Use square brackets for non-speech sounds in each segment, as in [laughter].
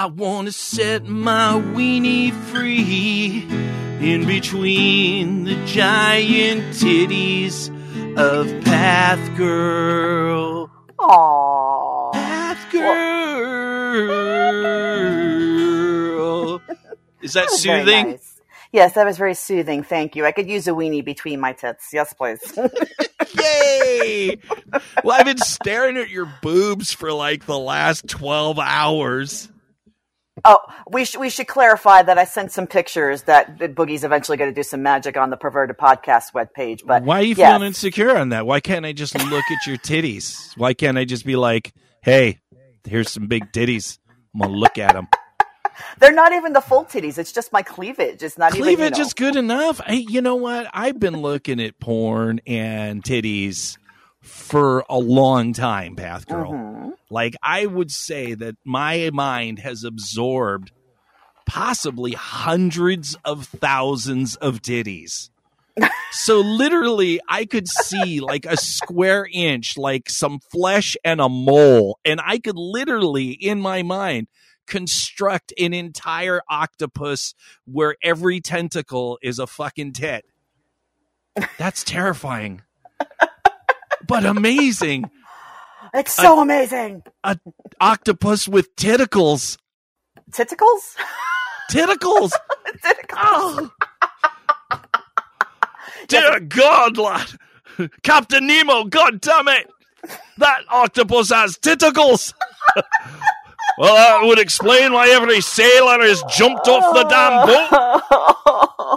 I wanna set my weenie free in between the giant titties of Path Girl. Aww. Path Girl. Is that That soothing? nice. Yes, that was very soothing. Thank you. I could use a weenie between my tits. Yes, please. [laughs] Yay! well, I've been staring at your boobs for like the last 12 hours. Oh, we should we should clarify that I sent some pictures that Boogie's eventually going to do some magic on the perverted podcast webpage. But Why are you yes. feeling insecure on that? Why can't I just look at your titties? Why can't I just be like, hey, here's some big titties. I'm to look at them. they're not even the full titties. It's just my cleavage. It's not even you Cleavage know. is good enough. Hey, you know what? I've been looking at porn and titties for a long time, Path Girl. Mhm. Like, I would say that my mind has absorbed possibly hundreds of thousands of ditties. [laughs] so, literally, I could see like a square inch, like some flesh and a mole. And I could literally, in my mind, construct an entire octopus where every tentacle is a fucking tit. That's terrifying. But amazing. [laughs] It's so amazing. A octopus with tentacles. Tentacles. [laughs] Tentacles. Tentacles. Oh. Dear God, lad. Captain Nemo, God damn it. That octopus has tentacles. [laughs] well, that would explain why every sailor has jumped off the damn boat.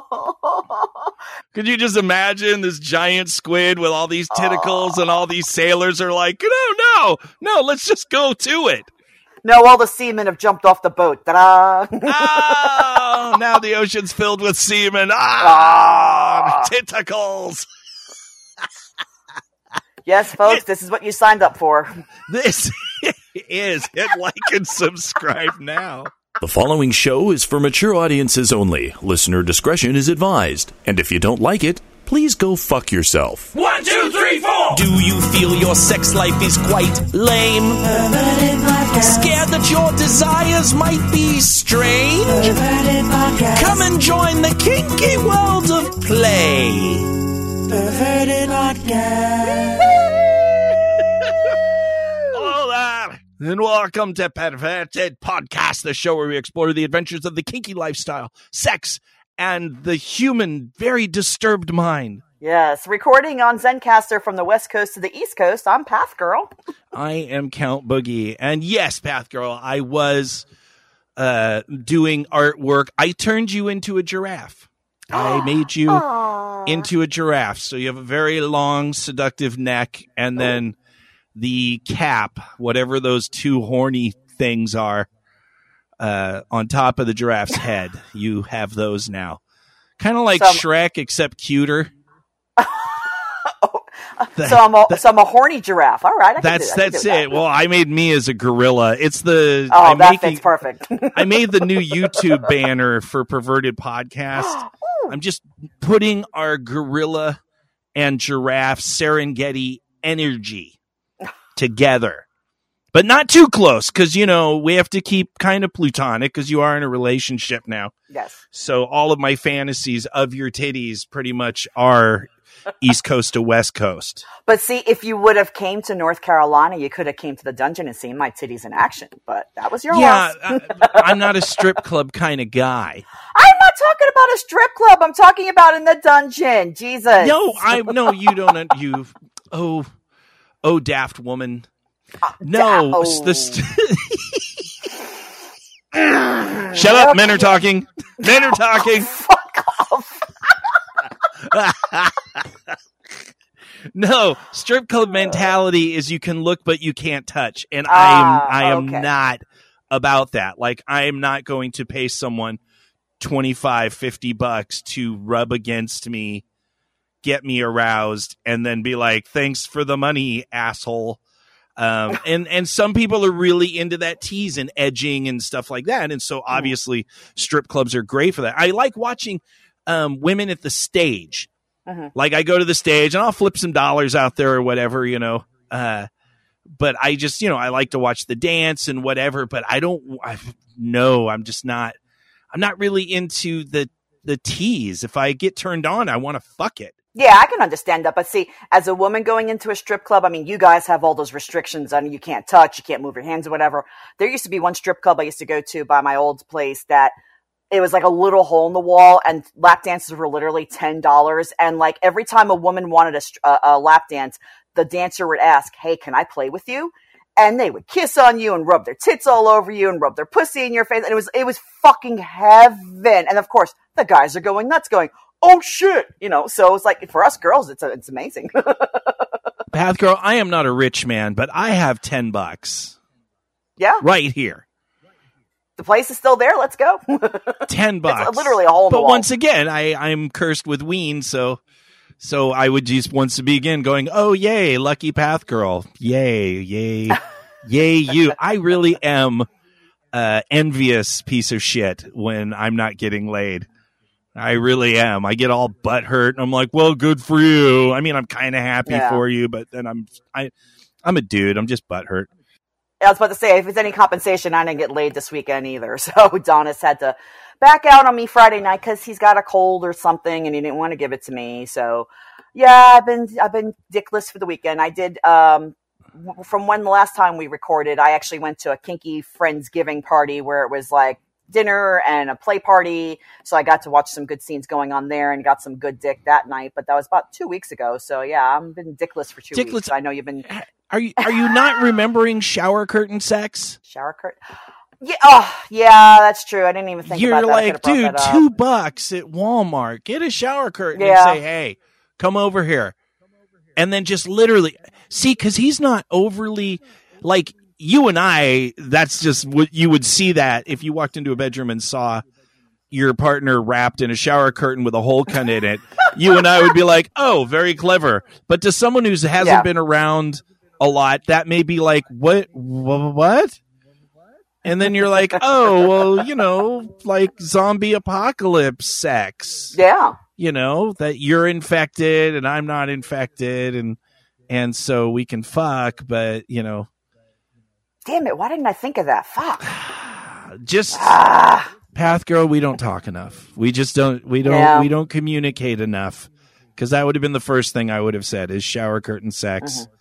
Could you just imagine this giant squid with all these tentacles and all these sailors are like, no, no, no, let's just go to it. no, all the seamen have jumped off the boat. Ta-da! Oh, [laughs] now the ocean's filled with seamen. Ah, tentacles. yes, folks, [laughs] this is what you signed up for. This [laughs] is hit like and subscribe now. The following show is for mature audiences only. Listener discretion is advised. And if you don't like it, please go fuck yourself. One, two, three, four. Do you feel your sex life is quite lame? Scared that your desires might be strange? Come and join the kinky world of play. Hello and welcome to Perverted Podcast, the show where we explore the adventures of the kinky lifestyle, sex, and the human, very disturbed mind. Yes, recording on Zencastr from the West Coast to the East Coast. I'm Path Girl. [laughs] I am Count Boogie, and yes, Path Girl, I was uh, doing artwork. I turned you into a giraffe. I [gasps] made you Aww. into a giraffe, so you have a very long, seductive neck, and then the cap, whatever those two horny things are, uh, on top of the giraffe's [laughs] head. You have those now, kind of like Some- Shrek, except cuter. [laughs] So I'm a so I'm a horny giraffe. All right, I can That's that's do that. it. Well, I made me as a gorilla. It's the Oh, I'm that making, fits perfect. [laughs] I made the new YouTube banner for Perverted Podcast. [gasps] I'm just putting our gorilla and giraffe Serengeti energy together. But not too close because, you know, we have to keep kind of plutonic because you are in a relationship now. yes. So all of my fantasies of your titties pretty much are East Coast to West Coast. But see, if you would have came to North Carolina, you could have came to the dungeon and seen my titties in action. But that was your Yeah, loss. I, I'm not a strip club kind of guy. I'm not talking about a strip club. I'm talking about in the dungeon. Jesus. No, I no, you don't. You oh oh daft woman. No, da- the st- [laughs] shut up. Men are talking. Men are [laughs] talking. Fuck off. [laughs] No, strip club mentality is you can look but you can't touch, and Ah, I am I am okay. not about that. Like I am not going to pay someone 25 50 bucks to rub against me, get me aroused and then be like, "Thanks for the money, asshole." Um, [laughs] and and some people are really into that tease and edging and stuff like that, and so obviously strip clubs are great for that. I like watching um, women at the stage. Mhm. Like I go to the stage and I'll flip some dollars out there or whatever, you know. Uh, but I just, you know, I like to watch the dance and whatever, but I don't, I, no, I'm just not, I'm not really into the, the tease. If I get turned on, I want to fuck it. Yeah, I can understand that. But see, as a woman going into a strip club, I mean, you guys have all those restrictions on you can't touch, you can't move your hands or whatever. There used to be one strip club I used to go to by my old place that it was like a little hole in the wall and lap dances were literally $10. And like every time a woman wanted a, a, lap dance, the dancer would ask, Hey, can I play with you? And they would kiss on you and rub their tits all over you and rub their pussy in your face. And it was, it was fucking heaven. And of course, the guys are going nuts going, Oh shit. You know, so it's like for us girls, it's, a, it's amazing. [laughs] Path girl, I am not a rich man, but I have 10 bucks yeah. right here. The place is still there. Let's go. [laughs] 10 bucks. It's literally all. but wall. once again, I, I'm cursed with ween, so so I would just once to begin going, oh yay, lucky path girl, yay, yay, [laughs] yay, you. I really am uh, envious piece of shit when I'm not getting laid. I really am. I get all butt hurt, and I'm like, well, good for you. I mean, I'm kind of happy Yeah. for you, but then I'm I, I'm a dude. I'm just butt hurt. I was about to say, if it's any compensation, I didn't get laid this weekend either. [laughs] So Donis had to back out on me Friday night because he's got a cold or something, and he didn't want to give it to me. So, yeah, I've been I've been dickless for the weekend. I did um, from when the last time we recorded. I actually went to a kinky friendsgiving party where it was like dinner and a play party. So I got to watch some good scenes going on there and got some good dick that night. But that was about two weeks ago. So yeah, I've been dickless for two Dickless- weeks. I know you've been Are you are you not [sighs] remembering shower curtain sex? shower curtain. Yeah, oh, yeah, that's true. I didn't even think You're about that. Like, dude, two bucks at Walmart. Get a shower curtain Yeah. and say, hey, come over here. And then just literally see, because he's not overly like you and I. That's just what you would see that if you walked into a bedroom and saw your partner wrapped in a shower curtain with a hole cut in it. you and I would be like, oh, very clever. But to someone who hasn't Yeah. been around a lot, that may be like, what, wha- what? And then you're like, oh, well, you know, like zombie apocalypse sex. Yeah, You know, that you're infected and I'm not infected and and so we can fuck, but you know, damn it! Why didn't I think of that? Fuck. [sighs] just [sighs] Ah, path girl, we don't talk enough. We just don't we don't Yeah. we don't communicate enough. Cuz that would have been the first thing I would have said is shower curtain sex, Mm-hmm.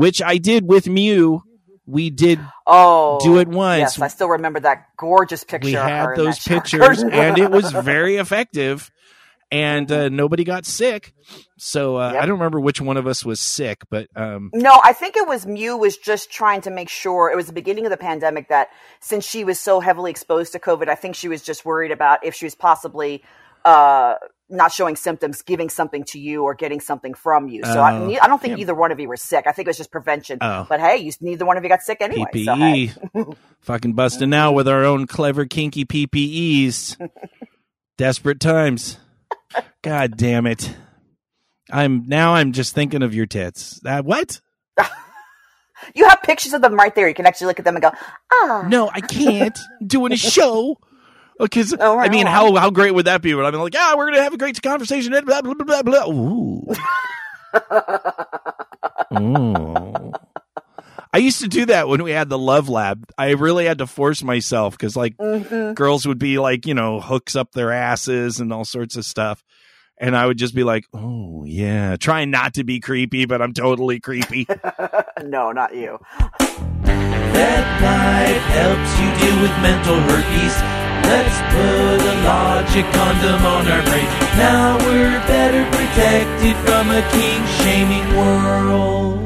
which I did with Mew. We did oh, Do it once. Yes, I still remember that gorgeous picture. we had those pictures and it was [laughs] very effective and uh, nobody got sick so uh, Yep. i don't remember which one of us was sick but um, No, I think it was Mew was just trying to make sure it was the beginning of the pandemic that since she was so heavily exposed to COVID, I think she was just worried about if she was possibly uh, not showing symptoms, giving something to you or getting something from you. So I, Oh, I don't think either one of you were sick. I think it was just prevention. Oh. But hey, you, neither one of you got sick anyway. ppe So, hey. [laughs] fucking busting out with our own clever kinky ppes [laughs] desperate times god damn it i'm now i'm just thinking of your tits that what [laughs] You have pictures of them right there. You can actually look at them and go, ah. no i can't doing a show because Oh, I mean, wow. how how great would that be? When I'm like, yeah, we're gonna have a great conversation. Blah blah blah blah. blah. Ooh. [laughs] Ooh. I used to do that when we had the love lab. I really had to force myself because like Mhm. girls would be like, you know, hooks up their asses and all sorts of stuff. And I would just be like, oh, yeah, trying not to be creepy, but I'm totally creepy. [laughs] no, not you. That pipe helps you deal with mental herpes. Let's put a logic condom on our brain. Now we're better protected from a kink shaming world.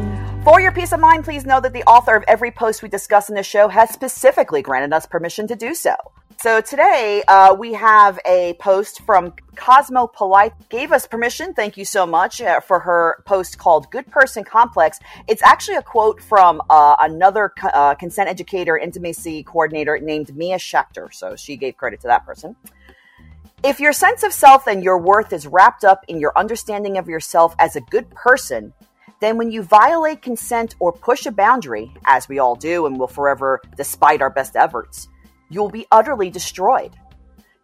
For your peace of mind, please know that the author of every post we discuss in this show has specifically granted us permission to do so. So today uh, we have a post from Cosmo Polite. Gave us permission. Thank you so much uh, for her post called "Good Person Complex." It's actually a quote from uh, another co- uh, consent educator, intimacy coordinator named Mia Schechter. So she gave credit to that person. If your sense of self and your worth is wrapped up in your understanding of yourself as a good person, then when you violate consent or push a boundary, as we all do and will forever despite our best efforts, you'll be utterly destroyed.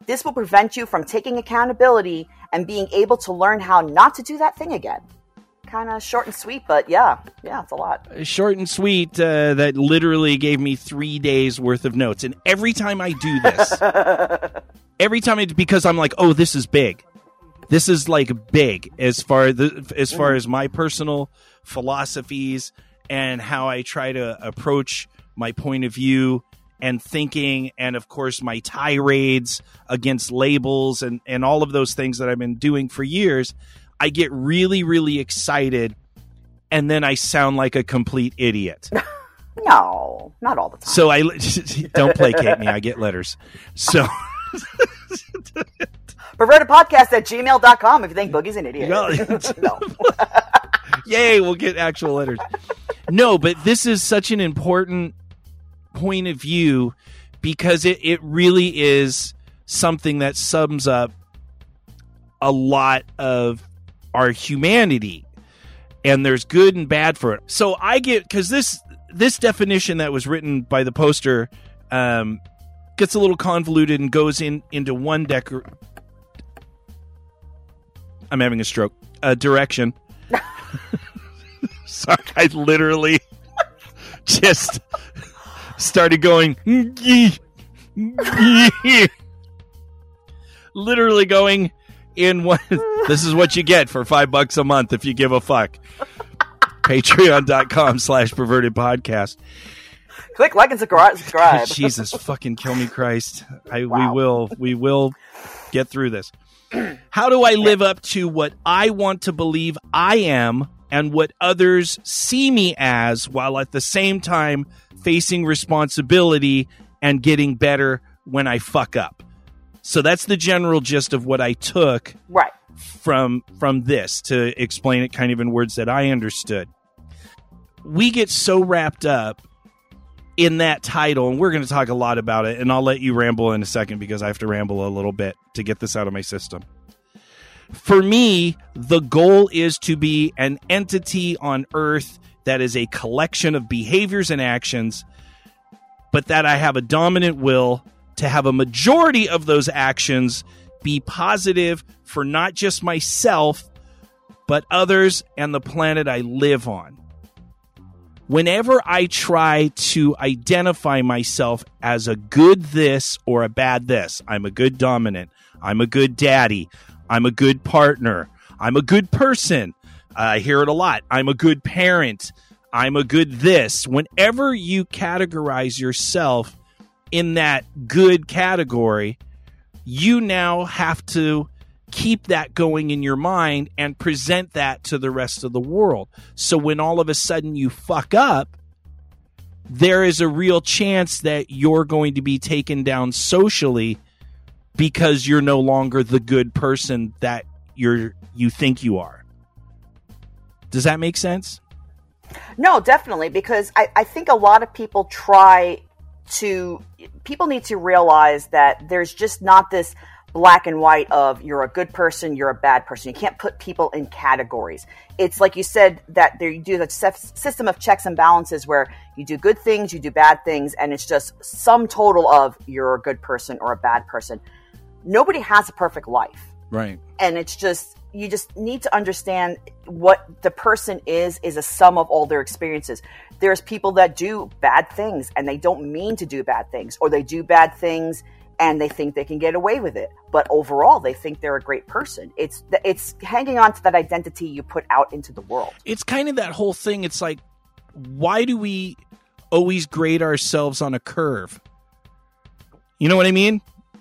This will prevent you from taking accountability and being able to learn how not to do that thing again. kind of short and sweet, but yeah, yeah, it's a lot. short and sweet uh, that literally gave me three days worth of notes and every time i do this [laughs] every time it because i'm like oh this is big this is like big as far the as far mm. as my personal philosophies and how i try to approach my point of view and thinking and of course my tirades against labels and and all of those things that i've been doing for years i get really really excited and then I sound like a complete idiot. [laughs] No, not all the time. So I [laughs] don't placate me. I get letters. So [laughs] Perverted podcast at gmail.com if you think Boogie's an idiot. No. [laughs] no. [laughs] yay, we'll get actual letters. No, but this is such an important point of view because it, it really is something that sums up a lot of our humanity and there's good and bad for it. So I get because this this definition that was written by the poster um, gets a little convoluted and goes in into one decor. I'm having a stroke. Uh, direction. [laughs] Sorry, I literally [laughs] just started going. [laughs] literally going in one. this is what you get for five bucks a month if you give a fuck. Patreon.com slash perverted podcast. Click like and subscribe. Jesus fucking kill me, Christ. I Wow. we will we will get through this. [clears throat] How do I live up to what I want to believe I am and what others see me as while at the same time facing responsibility and getting better when I fuck up? So that's the general gist of what I took right. from from this to explain it kind of in words that I understood. We get so wrapped up in that title, and we're going to talk a lot about it, and I'll let you ramble in a second because I have to ramble a little bit to get this out of my system. For me, the goal is to be an entity on earth that is a collection of behaviors and actions, but that I have a dominant will to have a majority of those actions be positive for not just myself, but others and the planet I live on. Whenever I try to identify myself as a good this or a bad this, I'm a good dominant, I'm a good daddy, I'm a good partner, I'm a good person. I hear it a lot. I'm a good parent. I'm a good this. Whenever you categorize yourself in that good category, you now have to keep that going in your mind and present that to the rest of the world. So when all of a sudden you fuck up, there is a real chance that you're going to be taken down socially because you're no longer the good person that you're you think you are. Does that make sense? No, definitely, because I, I think a lot of people try to, people need to realize that there's just not this black and white of you're a good person, you're a bad person. You can't put people in categories. It's like you said that there you do the system of checks and balances where you do good things, you do bad things, and it's just sum total of you're a good person or a bad person. Nobody has a perfect life Right. and it's just you just need to understand what the person is is a sum of all their experiences there's people that do bad things and they don't mean to do bad things or they do bad things and they think they can get away with it but overall they think they're a great person it's it's hanging on to that identity you put out into the world it's kind of that whole thing. It's like, why do we always grade ourselves on a curve? You know what I mean?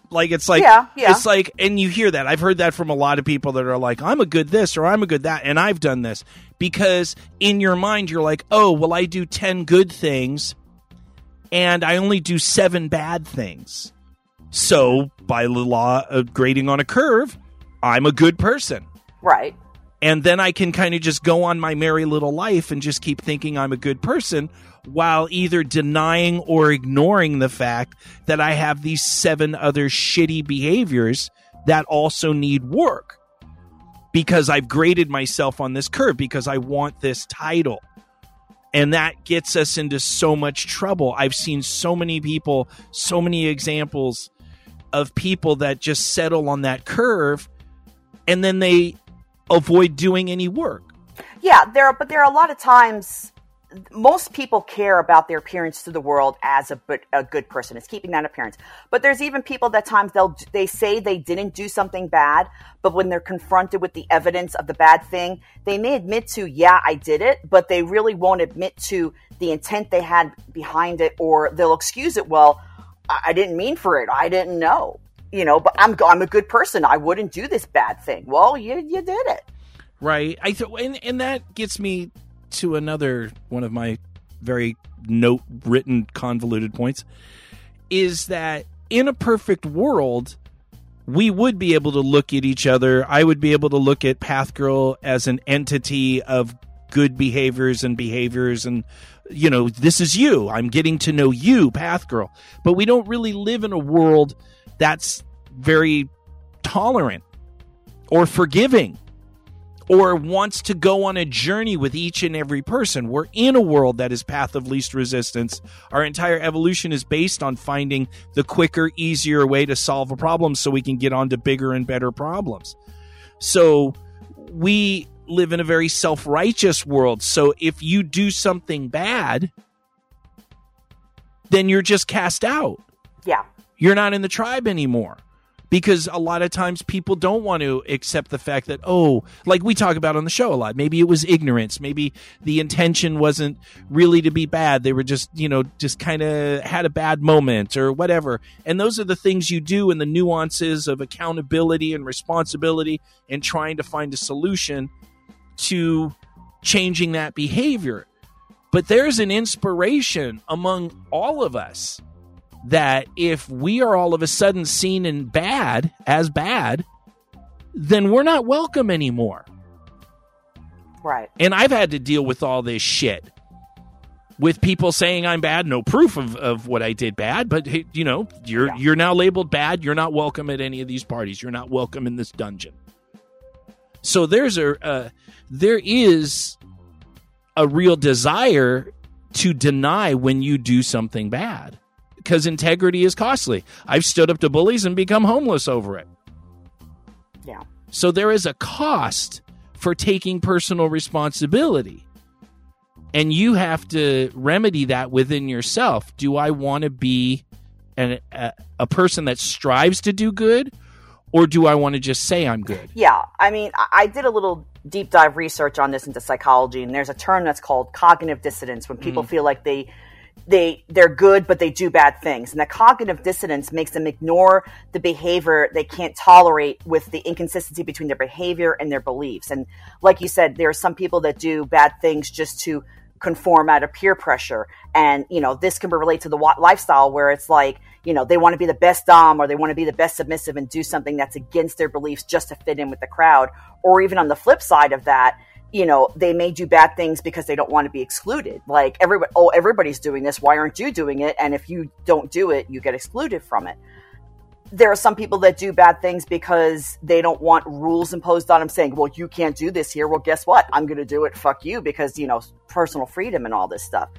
Like it's like Yeah, yeah. it's like and you hear that. I've heard that from a lot of people that are like, I'm a good this or I'm a good that, and I've done this. Because in your mind you're like, oh, well, I do ten good things and I only do seven bad things. So by the law of grading on a curve, I'm a good person right and then I can kind of just go on my merry little life and just keep thinking I'm a good person while either denying or ignoring the fact that I have these seven other shitty behaviors that also need work because I've graded myself on this curve because I want this title. And that gets us into so much trouble. I've seen so many people, so many examples of people that just settle on that curve and then they avoid doing any work. Yeah, there are, but there are a lot of times most people care about their appearance to the world as a, a good person. It's keeping that appearance. But there's even people that times they'll they say they didn't do something bad, but when they're confronted with the evidence of the bad thing, they may admit to, yeah, I did it, but they really won't admit to the intent they had behind it, or they'll excuse it. Well, I didn't mean for it. I didn't know. You know, but I'm I'm a good person. I wouldn't do this bad thing. Well, you you did it. Right. I th- and, and that gets me to another one of my very note written convoluted points is that in a perfect world we would be able to look at each other i would be able to look at pathgirl as an entity of good behaviors and behaviors and you know this is you i'm getting to know you Path Girl. but we don't really live in a world that's very tolerant or forgiving or wants to go on a journey with each and every person. We're in a world that is path of least resistance. Our entire evolution is based on finding the quicker, easier way to solve a problem so we can get on to bigger and better problems. So we live in a very self-righteous world. So if you do something bad, then you're just cast out. Yeah. You're not in the tribe anymore because a lot of times people don't want to accept the fact that oh like we talk about on the show a lot maybe it was ignorance maybe the intention wasn't really to be bad they were just you know just kind of had a bad moment or whatever and those are the things you do in the nuances of accountability and responsibility and trying to find a solution to changing that behavior but there's an inspiration among all of us that if we are all of a sudden seen in bad as bad, then we're not welcome anymore. Right. And I've had to deal with all this shit with people saying I'm bad, no proof of, of what I did bad, but you know, you're yeah. you're now labeled bad, you're not welcome at any of these parties. You're not welcome in this dungeon. So there's a uh, there is a real desire to deny when you do something bad because integrity is costly. I've stood up to bullies and become homeless over it. Yeah. So there is a cost for taking personal responsibility. And you have to remedy that within yourself. Do I want to be an, a, a person that strives to do good? Or do I want to just say I'm good? Yeah. I mean, I did a little deep dive research on this into psychology, and there's a term that's called cognitive dissonance when people mm. feel like they they they're good but they do bad things and the cognitive dissonance makes them ignore the behavior they can't tolerate with the inconsistency between their behavior and their beliefs and like you said there are some people that do bad things just to conform out of peer pressure and you know this can relate to the lifestyle where it's like you know they want to be the best dom or they want to be the best submissive and do something that's against their beliefs just to fit in with the crowd or even on the flip side of that you know, they may do bad things because they don't want to be excluded. Like everybody, oh, everybody's doing this. Why aren't you doing it? And if you don't do it, you get excluded from it. There are some people that do bad things because they don't want rules imposed on them saying, well, you can't do this here. Well, guess what? I'm going to do it. Fuck you because, you know, personal freedom and all this stuff.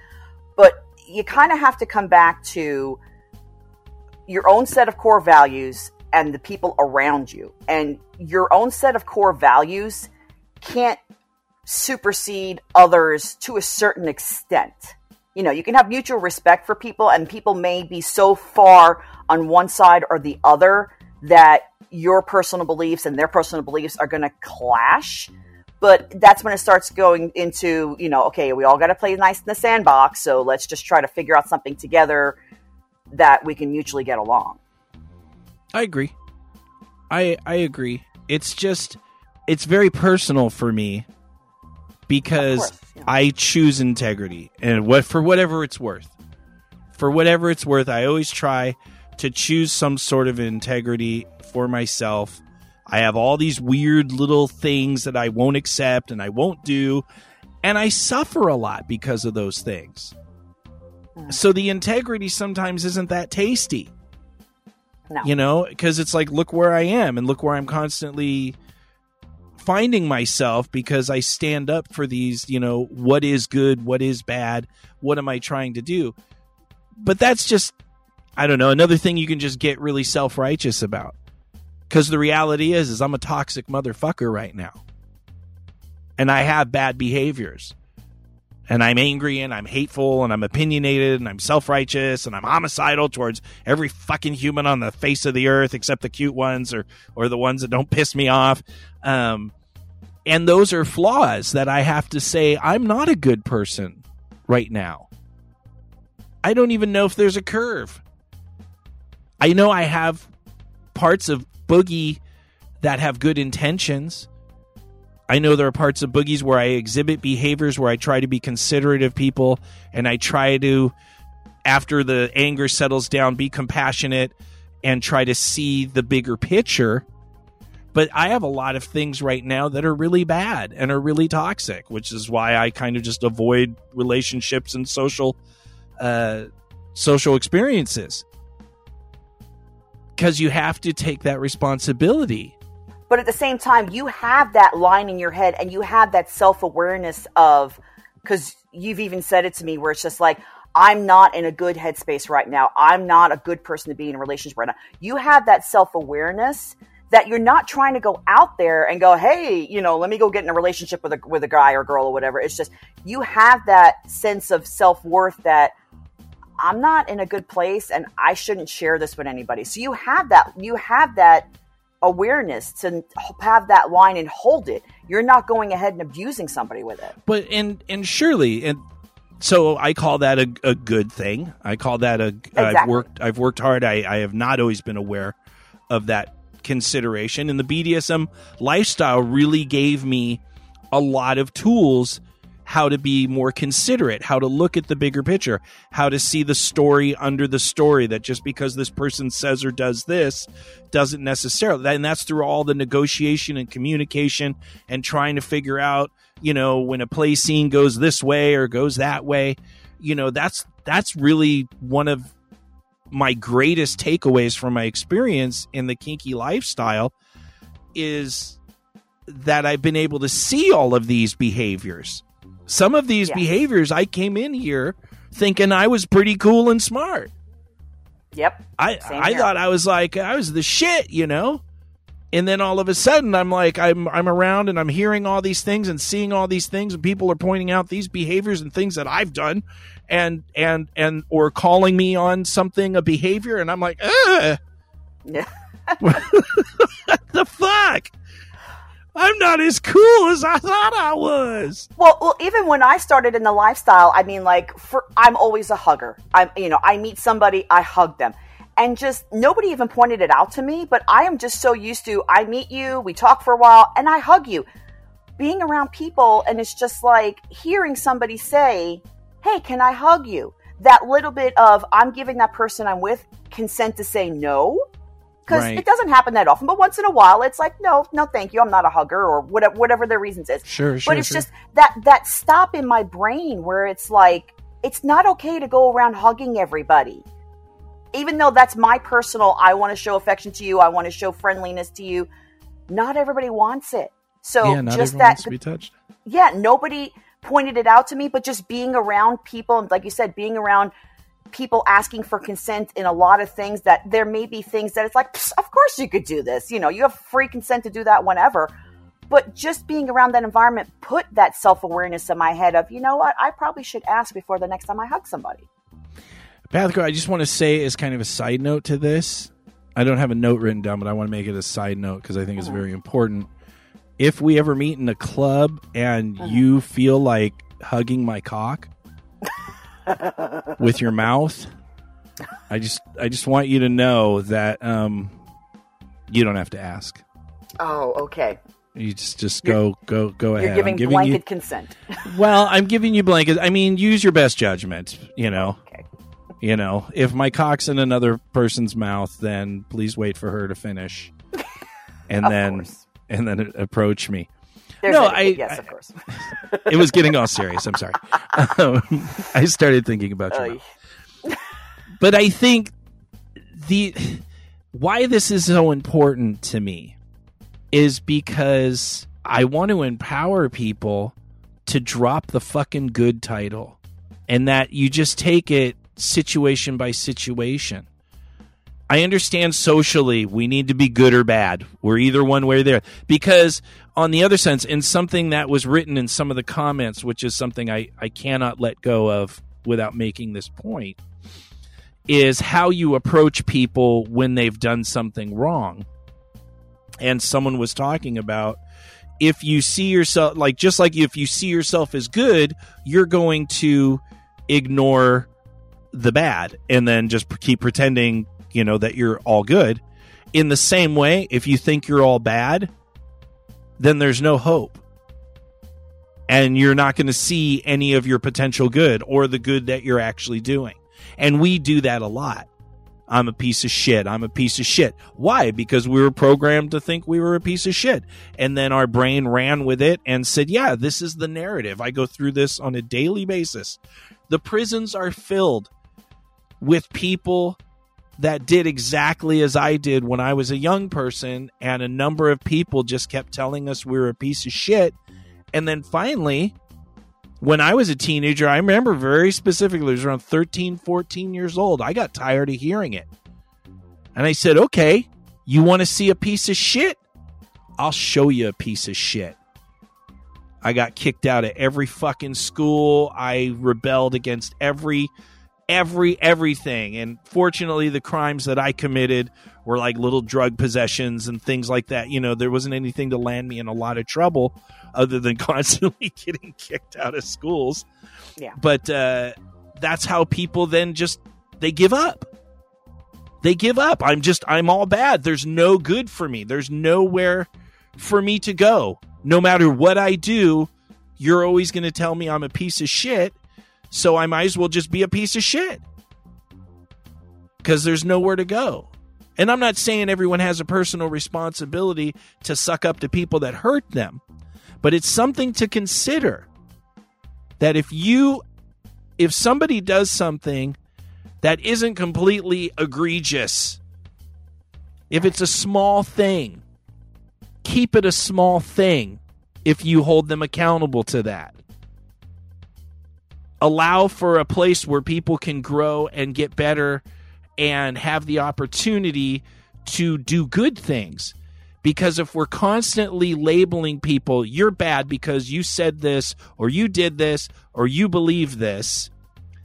But you kind of have to come back to your own set of core values and the people around you. And your own set of core values can't supersede others to a certain extent. You know, you can have mutual respect for people, and people may be so far on one side or the other that your personal beliefs and their personal beliefs are going to clash. But that's when it starts going into, you know, okay, we all got to play nice in the sandbox, so let's just try to figure out something together that we can mutually get along. I agree. I I agree. It's just it's very personal for me because course, yeah. I choose integrity and what for whatever it's worth. For whatever it's worth, I always try to choose some sort of integrity for myself. I have all these weird little things that I won't accept and I won't do, and I suffer a lot because of those things. Mm. So the integrity sometimes isn't that tasty. No. You know, because it's like, look where I am and look where I'm constantly finding myself because I stand up for these, you know, what is good, what is bad, what am I trying to do? But that's just, I don't know, another thing you can just get really self righteous about. Because the reality is, is I'm a toxic motherfucker right now. and I have bad behaviors. And I'm angry and I'm hateful and I'm opinionated and I'm self righteous and I'm homicidal towards every fucking human on the face of the earth except the cute ones or, or the ones that don't [laughs] piss me off. Um, and those are flaws that I have to say I'm not a good person right now. I don't even know if there's a curve. I know I have parts of Boogie that have good intentions. I know there are parts of Boogies where I exhibit behaviors where I try to be considerate of people and I try to, after the anger settles down, be compassionate and try to see the bigger picture. But I have a lot of things right now that are really bad and are really toxic, which is why I kind of just avoid relationships and social uh, social experiences because you have to take that responsibility. But at the same time, you have that line in your head and you have that self awareness of, because you've even said it to me where it's just like, I'm not in a good headspace right now. I'm not a good person to be in a relationship right now. You have that self awareness that you're not trying to go out there and go, hey, you know, let me go get in a relationship with a with a guy or girl or whatever. It's just you have that sense of self worth that I'm not in a good place and I shouldn't share this with anybody. So you have that you have that awareness to have that line and hold it. You're not going ahead and abusing somebody with it. But and and surely and so I call that a, a good thing. I call that a exactly. I've worked I've worked hard. I, I have not always been aware of that consideration. And the BDSM lifestyle really gave me a lot of tools how to be more considerate, how to look at the bigger picture, how to see the story under the story that just because this person says or does this doesn't necessarily and that's through all the negotiation and communication and trying to figure out, you know, when a play scene goes this way or goes that way, you know, that's that's really one of my greatest takeaways from my experience in the kinky lifestyle is that I've been able to see all of these behaviors some of these behaviors, I came in here thinking I was pretty cool and smart. Yep. I I thought I was like I was the shit, you know. And then all of a sudden, I'm like I'm I'm around and I'm hearing all these things and seeing all these things, and people are pointing out these behaviors and things that I've done, and and and or calling me on something a behavior, and I'm like, Ugh. Yeah. [laughs] what the fuck? I'm not as cool as I thought I was. Well, well, even when I started in the lifestyle, I mean, like, for I'm always a hugger. I'm, you know, I meet somebody, I hug them, and just nobody even pointed it out to me. But I am just so used to I meet you, we talk for a while, and I hug you. Being around people, and it's just like hearing somebody say, "Hey, can I hug you?" That little bit of I'm giving that person I'm with consent to say no because Right. it doesn't happen that often. But once in a while, it's like, no, no, thank you. I'm not a hugger or whatever, whatever their reasons is. Sure, sure, But it's sure. just that that stop in my brain where it's like, it's not okay to go around hugging everybody. Even though that's my personal, I want to show affection to you, I want to show friendliness to you. Not everybody wants it. So yeah, just that to be touched. yeah, nobody pointed it out to me, but just being around people, and like you said, being around people asking for consent in a lot of things that there may be things that it's like, of course you could do this. You know, you have free consent to do that whenever. But just being around that environment put that self awareness in my head of, you know what, I probably should ask before the next time I hug somebody. Pathco, I just want to say as kind of a side note to this. I don't have a note written down, but I want to make it a side note because I think it's uh-huh. very important. If we ever meet in a club and uh-huh. you feel like hugging my cock with your mouth, I just I just want you to know that um, you don't have to ask. Oh, okay. You just just go go go ahead. You're giving, giving blanket you consent. [laughs] well, I'm giving you blanket. I mean, use your best judgment. You know. Okay. You know, if my cock's in another person's mouth, then please wait for her to finish, [laughs] and then course. and then approach me. There's No, I- yes, I- of course. [laughs] It was getting all serious. I'm sorry. Um, I started thinking about you. But I think the why this is so important to me is because I want to empower people to drop the fucking good title and that you just take it situation by situation. I understand socially we need to be good or bad. We're either one way or there. Because on the other sense, in something that was written in some of the comments, which is something I, I cannot let go of without making this point, is how you approach people when they've done something wrong. And someone was talking about if you see yourself like just like if you see yourself as good, you're going to ignore the bad and then just keep pretending, you know, that you're all good. In the same way, if you think you're all bad, then there's no hope. And you're not going to see any of your potential good or the good that you're actually doing. And we do that a lot. I'm a piece of shit. I'm a piece of shit. Why? Because we were programmed to think we were a piece of shit. And then our brain ran with it and said, yeah, this is the narrative. I go through this on a daily basis. The prisons are filled with people that did exactly as I did when I was a young person. And a number of people just kept telling us we were a piece of shit. And then finally, when I was a teenager, I remember very specifically, it was around 13, 14 years old. I got tired of hearing it. And I said, okay, you want to see a piece of shit? I'll show you a piece of shit. I got kicked out of every fucking school. I rebelled against every every everything. And fortunately the crimes that i committed were like little drug possessions and things like that. You know there wasn't anything to land me in a lot of trouble other than [laughs] constantly getting kicked out of schools. Yeah. but uh, that's how people then just they give up. They give up. I'm just i'm all bad. There's no good for me. There's nowhere for me to go. No matter what i do you're always going to tell me i'm a piece of shit so I might as well just be a piece of shit because there's nowhere to go. And I'm not saying everyone has a personal responsibility to suck up to people that hurt them, but it's something to consider that if you, if somebody does something that isn't completely egregious, if it's a small thing, keep it a small thing if you hold them accountable to that allow for a place where people can grow and get better and have the opportunity to do good things. Because if we're constantly labeling people, you're bad because you said this, or you did this, or you believe this,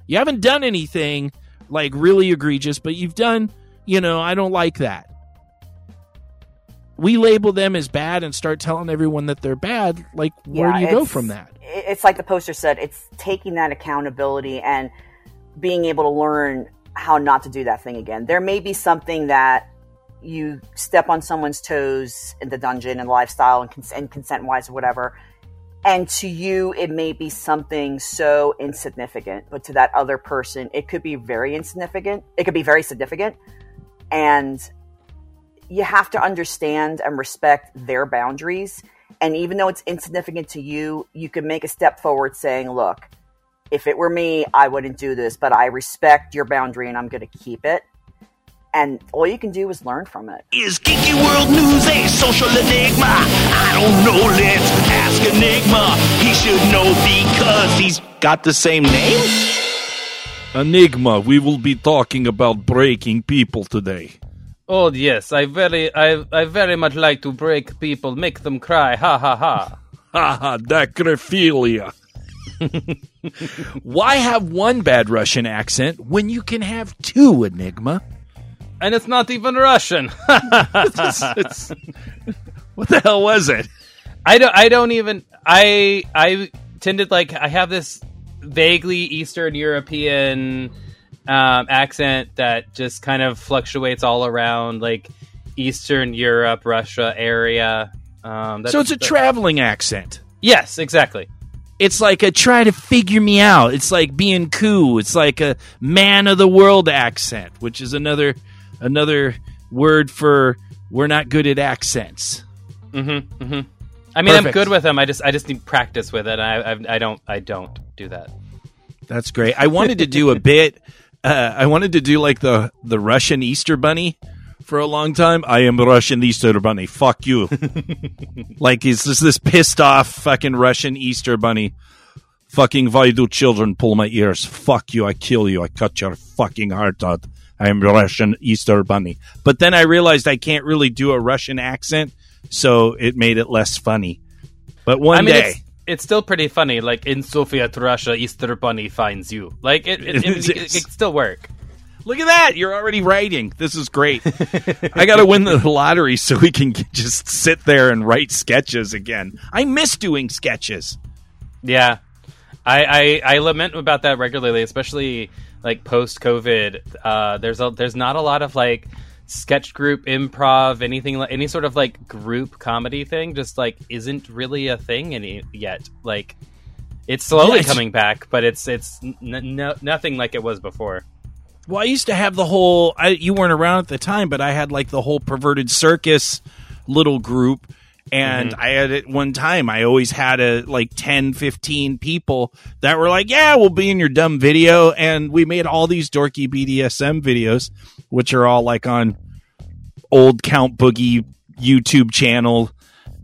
you haven't done anything like really egregious, but you've done, you know, I don't like that. We label them as bad and start telling everyone that they're bad. Like, where Yeah, do you go from that? It's like the poster said. It's taking that accountability and being able to learn how not to do that thing again. There may be something that you step on someone's toes in the dungeon and lifestyle and, cons- and consent wise or whatever. And to you, it may be something so insignificant, but to that other person, it could be very insignificant. It could be very significant. And you have to understand and respect their boundaries. And even though it's insignificant to you, you can make a step forward saying, look, if it were me, I wouldn't do this, but I respect your boundary and I'm going to keep it. And all you can do is learn from it. Is Geeky World News a social enigma? I don't know, let's ask Enigma. He should know because he's got the same name? Enigma, we will be talking about breaking people today. Oh yes, I very, I, I very much like to break people, make them cry. Ha ha ha. [laughs] Haha, necrophilia. [laughs] Why have one bad Russian accent when you can have two, Enigma? And it's not even Russian. [laughs] It's- what the hell was it? I don't. I don't even. I I tended like I have this vaguely Eastern European um, accent that just kind of fluctuates all around like Eastern Europe, Russia area. Um, So it's a that- traveling accent. Yes, exactly. It's like a try to figure me out. It's like being cool. It's like a man of the world accent, which is another another word for we're not good at accents. Mm-hmm, mm-hmm. I mean, I'm good with them. I just I just need practice with it. I I, I don't I don't do that. That's great. I wanted to do a bit. Uh, I wanted to do like the the Russian Easter Bunny for a long time. I am Russian Easter Bunny. Fuck you. [laughs] like he's just this pissed off fucking Russian Easter Bunny. Fucking why do children pull my ears? Fuck you. I kill you. I cut your fucking heart out. I'm Russian Easter Bunny. But then I realized I can't really do a Russian accent, so it made it less funny. But one I mean, day, it's, it's still pretty funny. Like in Soviet Russia, Easter Bunny finds you. Like it, it, it, it, [laughs] it, Yes. can still work. look at that! You're already writing. This is great. [laughs] I got to win the lottery so we can [laughs] just sit there and write sketches again. I miss doing sketches. Yeah, I, I I lament about that regularly, especially like post COVID. Uh, there's a there's not a lot of like sketch group improv anything like any sort of like group comedy thing just like isn't really a thing any yet like it's slowly Yes. coming back but it's it's n- no, nothing like it was before Well, I used to have the whole. I, you weren't around at the time, but I had like the whole perverted circus little group. And I had at one time, I always had a like 10, 15 people that were like, yeah, we'll be in your dumb video. And we made all these dorky BDSM videos, which are all like on old Count Boogie YouTube channel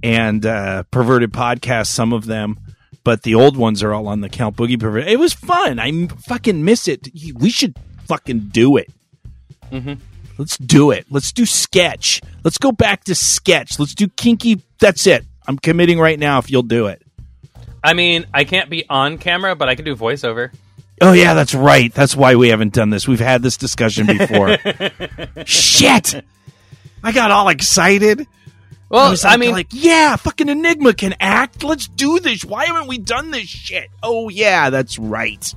and uh, perverted podcast, some of them. But the old ones are all on the Count Boogie perverted. It was fun. I fucking miss it. We should fucking do it. Let's do it. Let's do sketch. Let's go back to sketch. Let's do kinky. That's it. I'm committing right now if you'll do it. i mean i can't be on camera but i can do voiceover Oh yeah, that's right. That's why we haven't done this. We've had this discussion before. [laughs] Shit. I got all excited. I well was i mean like, yeah, fucking Enigma can act. Let's do this. Why haven't we done this shit? Oh yeah, that's right.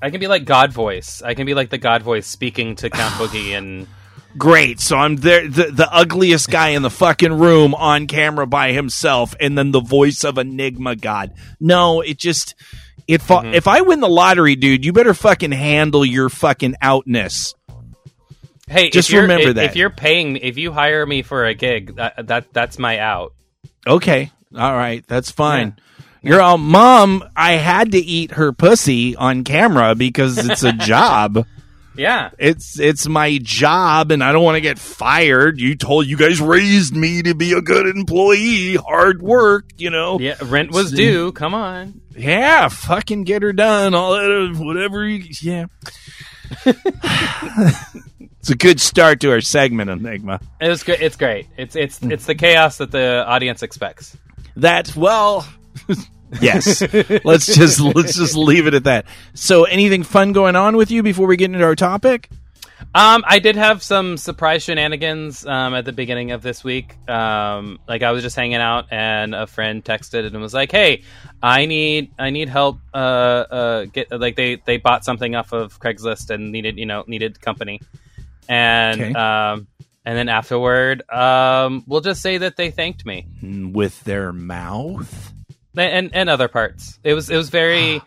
i can be like god voice i can be like the god voice speaking to count boogie and Great. So I'm there, the, the ugliest guy in the fucking room on camera by himself, and then the voice of Enigma God. No, it just it. Fa- uh, mm-hmm. If I win the lottery, dude, you better fucking handle your fucking outness. Hey, Just if remember if, that. if you're paying, if you hire me for a gig, that, that that's my out. Okay, all right, that's fine. You're all mom. I had to eat her pussy on camera because it's a [laughs] job. Yeah, It's it's my job, and I don't want to get fired. You told you guys raised me to be a good employee, hard work. You know. yeah. Rent was due. Come on. Yeah, fucking get her done. All that, uh, whatever. You, yeah. [laughs] it's a good start to our segment, Enigma. It was great. It's great. It's it's it's the chaos that the audience expects. That well, [laughs] yes. let's just [laughs] let's just leave it at that. So, anything fun going on with you before we get into our topic? Um, I did have some surprise shenanigans um, at the beginning of this week. Um, like I was just hanging out, and a friend texted and was like, "Hey, I need I need help. Uh, uh, get like they they bought something off of Craigslist and needed you know needed company, and Okay. um, and then afterward, um, we'll just say that they thanked me With their mouth. And and other parts. It was it was very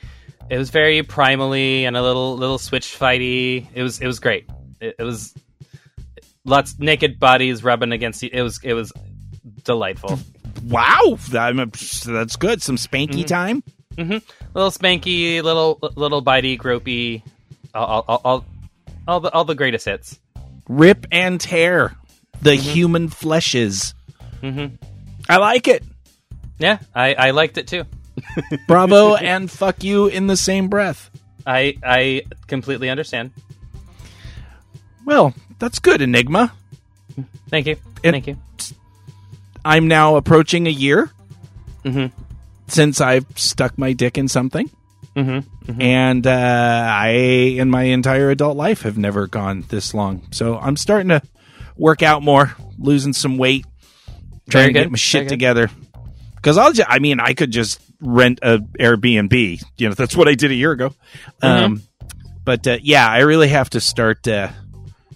it was very primally and a little little switch fighty. It was it was great. It, it was lots naked bodies rubbing against. It was it was delightful. Wow, that's good. Some spanky mm-hmm. time. Mm-hmm. little spanky, little little bitey, gropey, all all, all, all the all the greatest hits. Rip and tear the mm-hmm. human fleshes. Mm-hmm. I like it. Yeah, I I liked it too. [laughs] Bravo and fuck you in the same breath. I I completely understand. Well, that's good, Enigma. Thank you. It- Thank you. I'm now approaching a year Mhm. since I've stuck my dick in something. Mm-hmm. And uh, I, in my entire adult life, have never gone this long. So I'm starting to work out more, losing some weight, trying to get my shit together. Because I'll, just, I mean, I could just rent a Airbnb. You know, that's what I did a year ago. Mm-hmm. Um, but uh, yeah, I really have to start. Uh,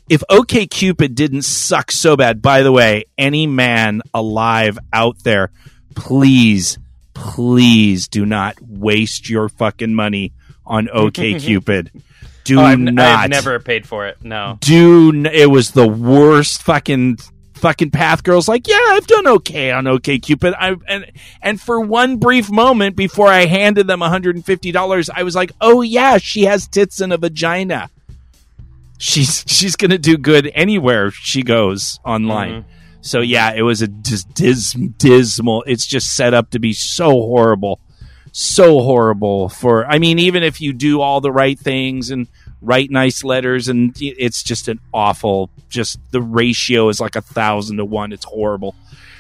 if OK Cupid didn't suck so bad, by the way, any man alive out there, please, please do not waste your fucking money on [laughs] OK Cupid. Do Oh, I've, not. I've never paid for it. No. Do n- it was the worst fucking fucking path girls like yeah i've done okay on okay cupid i and and for one brief moment before i handed them $150 i was like oh yeah she has tits and a vagina. She's she's gonna do good anywhere she goes online. Mm-hmm. So yeah it was a just dis- dismal it's just set up to be so horrible. So horrible for i mean even if you do all the right things and write nice letters, and it's just an awful. Just the ratio is like a thousand to one. It's horrible.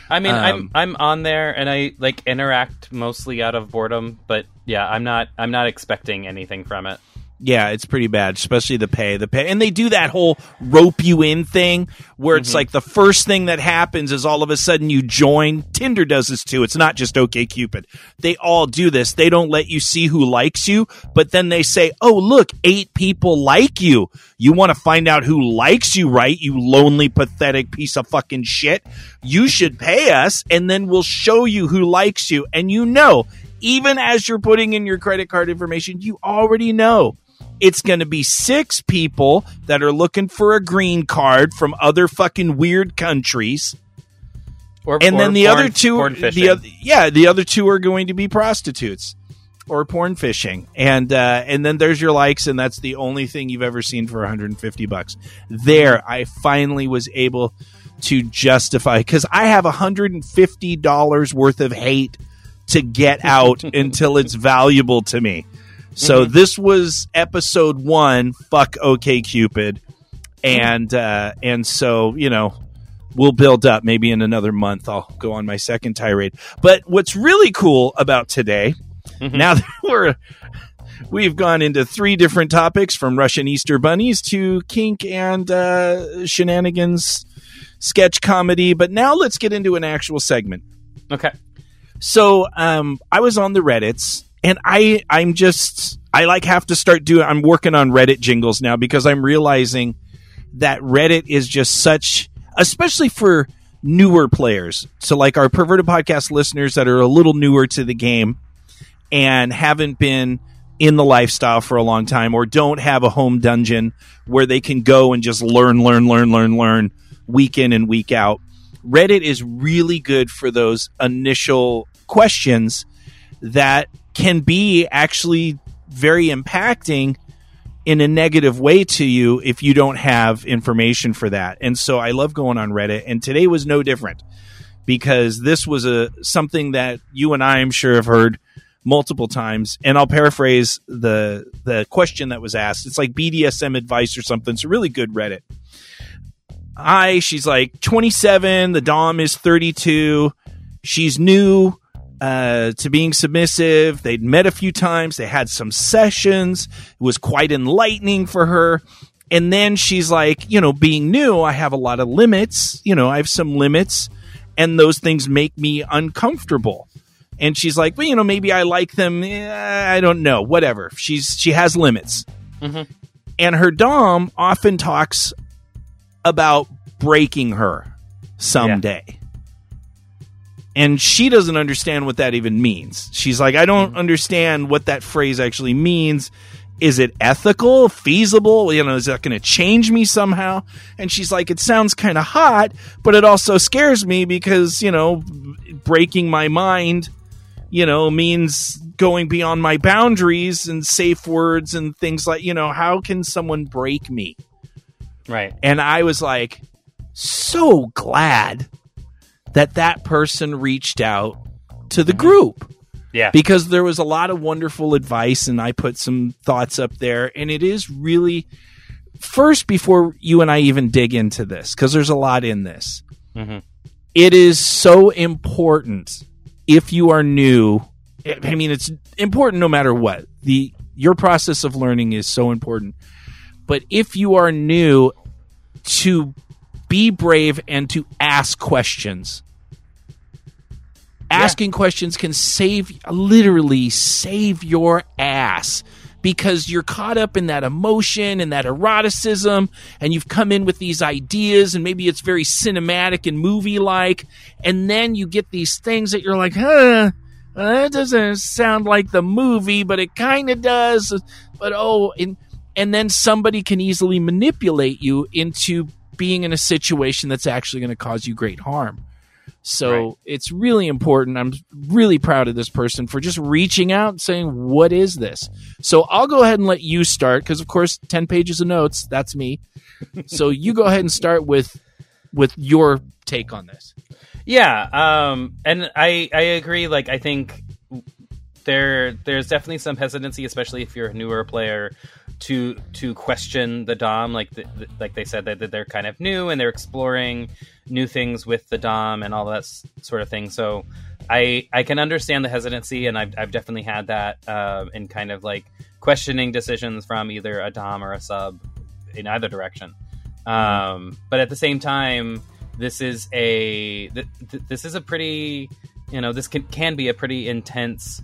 I mean, I'm Um, I'm on there and I like interact mostly out of boredom, but yeah, I'm not I'm not expecting anything from it. Yeah, it's pretty bad, especially the pay. The pay, and they do that whole rope you in thing where it's mm-hmm. like the first thing that happens is all of a sudden you join. Tinder does this too. It's not just OK Cupid. They all do this. They don't let you see who likes you, but then they say, "Oh, look, eight people like you. You want to find out who likes you, right? You lonely, pathetic piece of fucking shit. You should pay us, and then we'll show you who likes you." And you know, even as you're putting in your credit card information, you already know it's going to be six people that are looking for a green card from other fucking weird countries. Or And or then the porn- other two, the other, yeah, the other two are going to be prostitutes or porn fishing, and uh, and then there's your likes, and that's the only thing you've ever seen for 150 bucks. There, I finally was able to justify because I have 150 dollars worth of hate to get out [laughs] until it's valuable to me. So this was episode one. Fuck OK Cupid, and uh, and so you know we'll build up. Maybe in another month I'll go on my second tirade. But what's really cool about today, now [laughs] that we're we've gone into three different topics from Russian Easter bunnies to kink and uh, shenanigans, sketch comedy. But now let's get into an actual segment. Okay. So um, I was on the Reddits, and I I'm just I like have to start doing. I'm working on Reddit jingles now because I'm realizing that Reddit is just such, especially for newer players. So like our perverted podcast listeners that are a little newer to the game and haven't been in the lifestyle for a long time or don't have a home dungeon where they can go and just learn, learn, learn, learn, learn week in and week out. Reddit is really good for those initial questions that can be actually very impacting in a negative way to you if you don't have information for that. And so I love going on Reddit and today was no different because this was a something that you and I am sure have heard multiple times and I'll paraphrase the the question that was asked. It's like BDSM advice or something. It's a really good Reddit. I she's like 27, the dom is 32. She's new uh, to being submissive. They'd met a few times. They had some sessions. It was quite enlightening for her. And then she's like, you know, being new, I have a lot of limits. You know, I have some limits, and those things make me uncomfortable. And she's like, well, you know, maybe I like them. Eh, I don't know. Whatever. She's she has limits. And her dom often talks about breaking her someday and she doesn't understand what that even means. She's like, I don't mm-hmm. understand what that phrase actually means. Is it ethical, feasible? You know, is that going to change me somehow? And she's like, it sounds kind of hot, but it also scares me because, you know, breaking my mind, you know, means going beyond my boundaries and safe words and things like, you know, how can someone break me? Right. And I was like, so glad that that person reached out to the group Yeah. because there was a lot of wonderful advice and I put some thoughts up there. And it is really, first, before you and I even dig into this, because there's a lot in this, Mhm. it is so important if you are new. I mean, it's important no matter what. The your process of learning is so important. But if you are new, to be brave and to ask questions. Asking questions can save, literally save your ass because you're caught up in that emotion and that eroticism, and you've come in with these ideas, and maybe it's very cinematic and movie like, and then you get these things that you're like, huh, that doesn't sound like the movie, but it kind of does. But oh, and, and then somebody can easily manipulate you into being in a situation that's actually going to cause you great harm. So Right. it's really important. I'm really proud of this person for just reaching out and saying, What is this? So I'll go ahead and let you start because, of course, 10 pages of notes, that's me. so [laughs] you go ahead and start with with your take on this. Yeah, um, and I I agree. Like I think there there's definitely some hesitancy, especially if you're a newer player, to to question the dom like the, the, like they said that, they're kind of new and they're exploring new things with the dom and all that sort of thing. So i i can understand the hesitancy and i've, I've definitely had that uh, in kind of like questioning decisions from either a dom or a sub in either direction. Um, but at the same time this is a th- th- this is a pretty you know this can, can be a pretty intense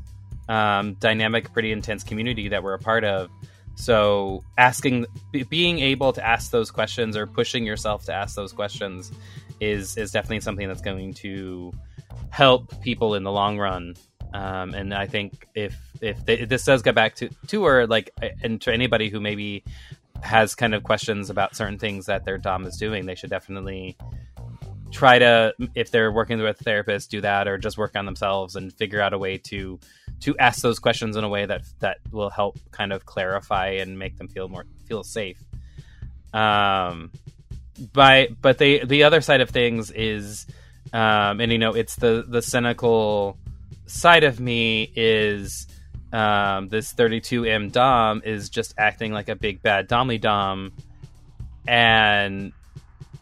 um, dynamic pretty intense community that we're a part of so asking being able to ask those questions or pushing yourself to ask those questions is is definitely something that's going to help people in the long run. Um, and I think if if, they, if this does get back to to her like and to anybody who maybe has kind of questions about certain things that their dom is doing they should definitely try to if they're working with a therapist do that or just work on themselves and figure out a way to to ask those questions in a way that that will help kind of clarify and make them feel more feel safe. Um by but they the other side of things is um and you know it's the the cynical side of me is um this 32m dom is just acting like a big bad domly dom. And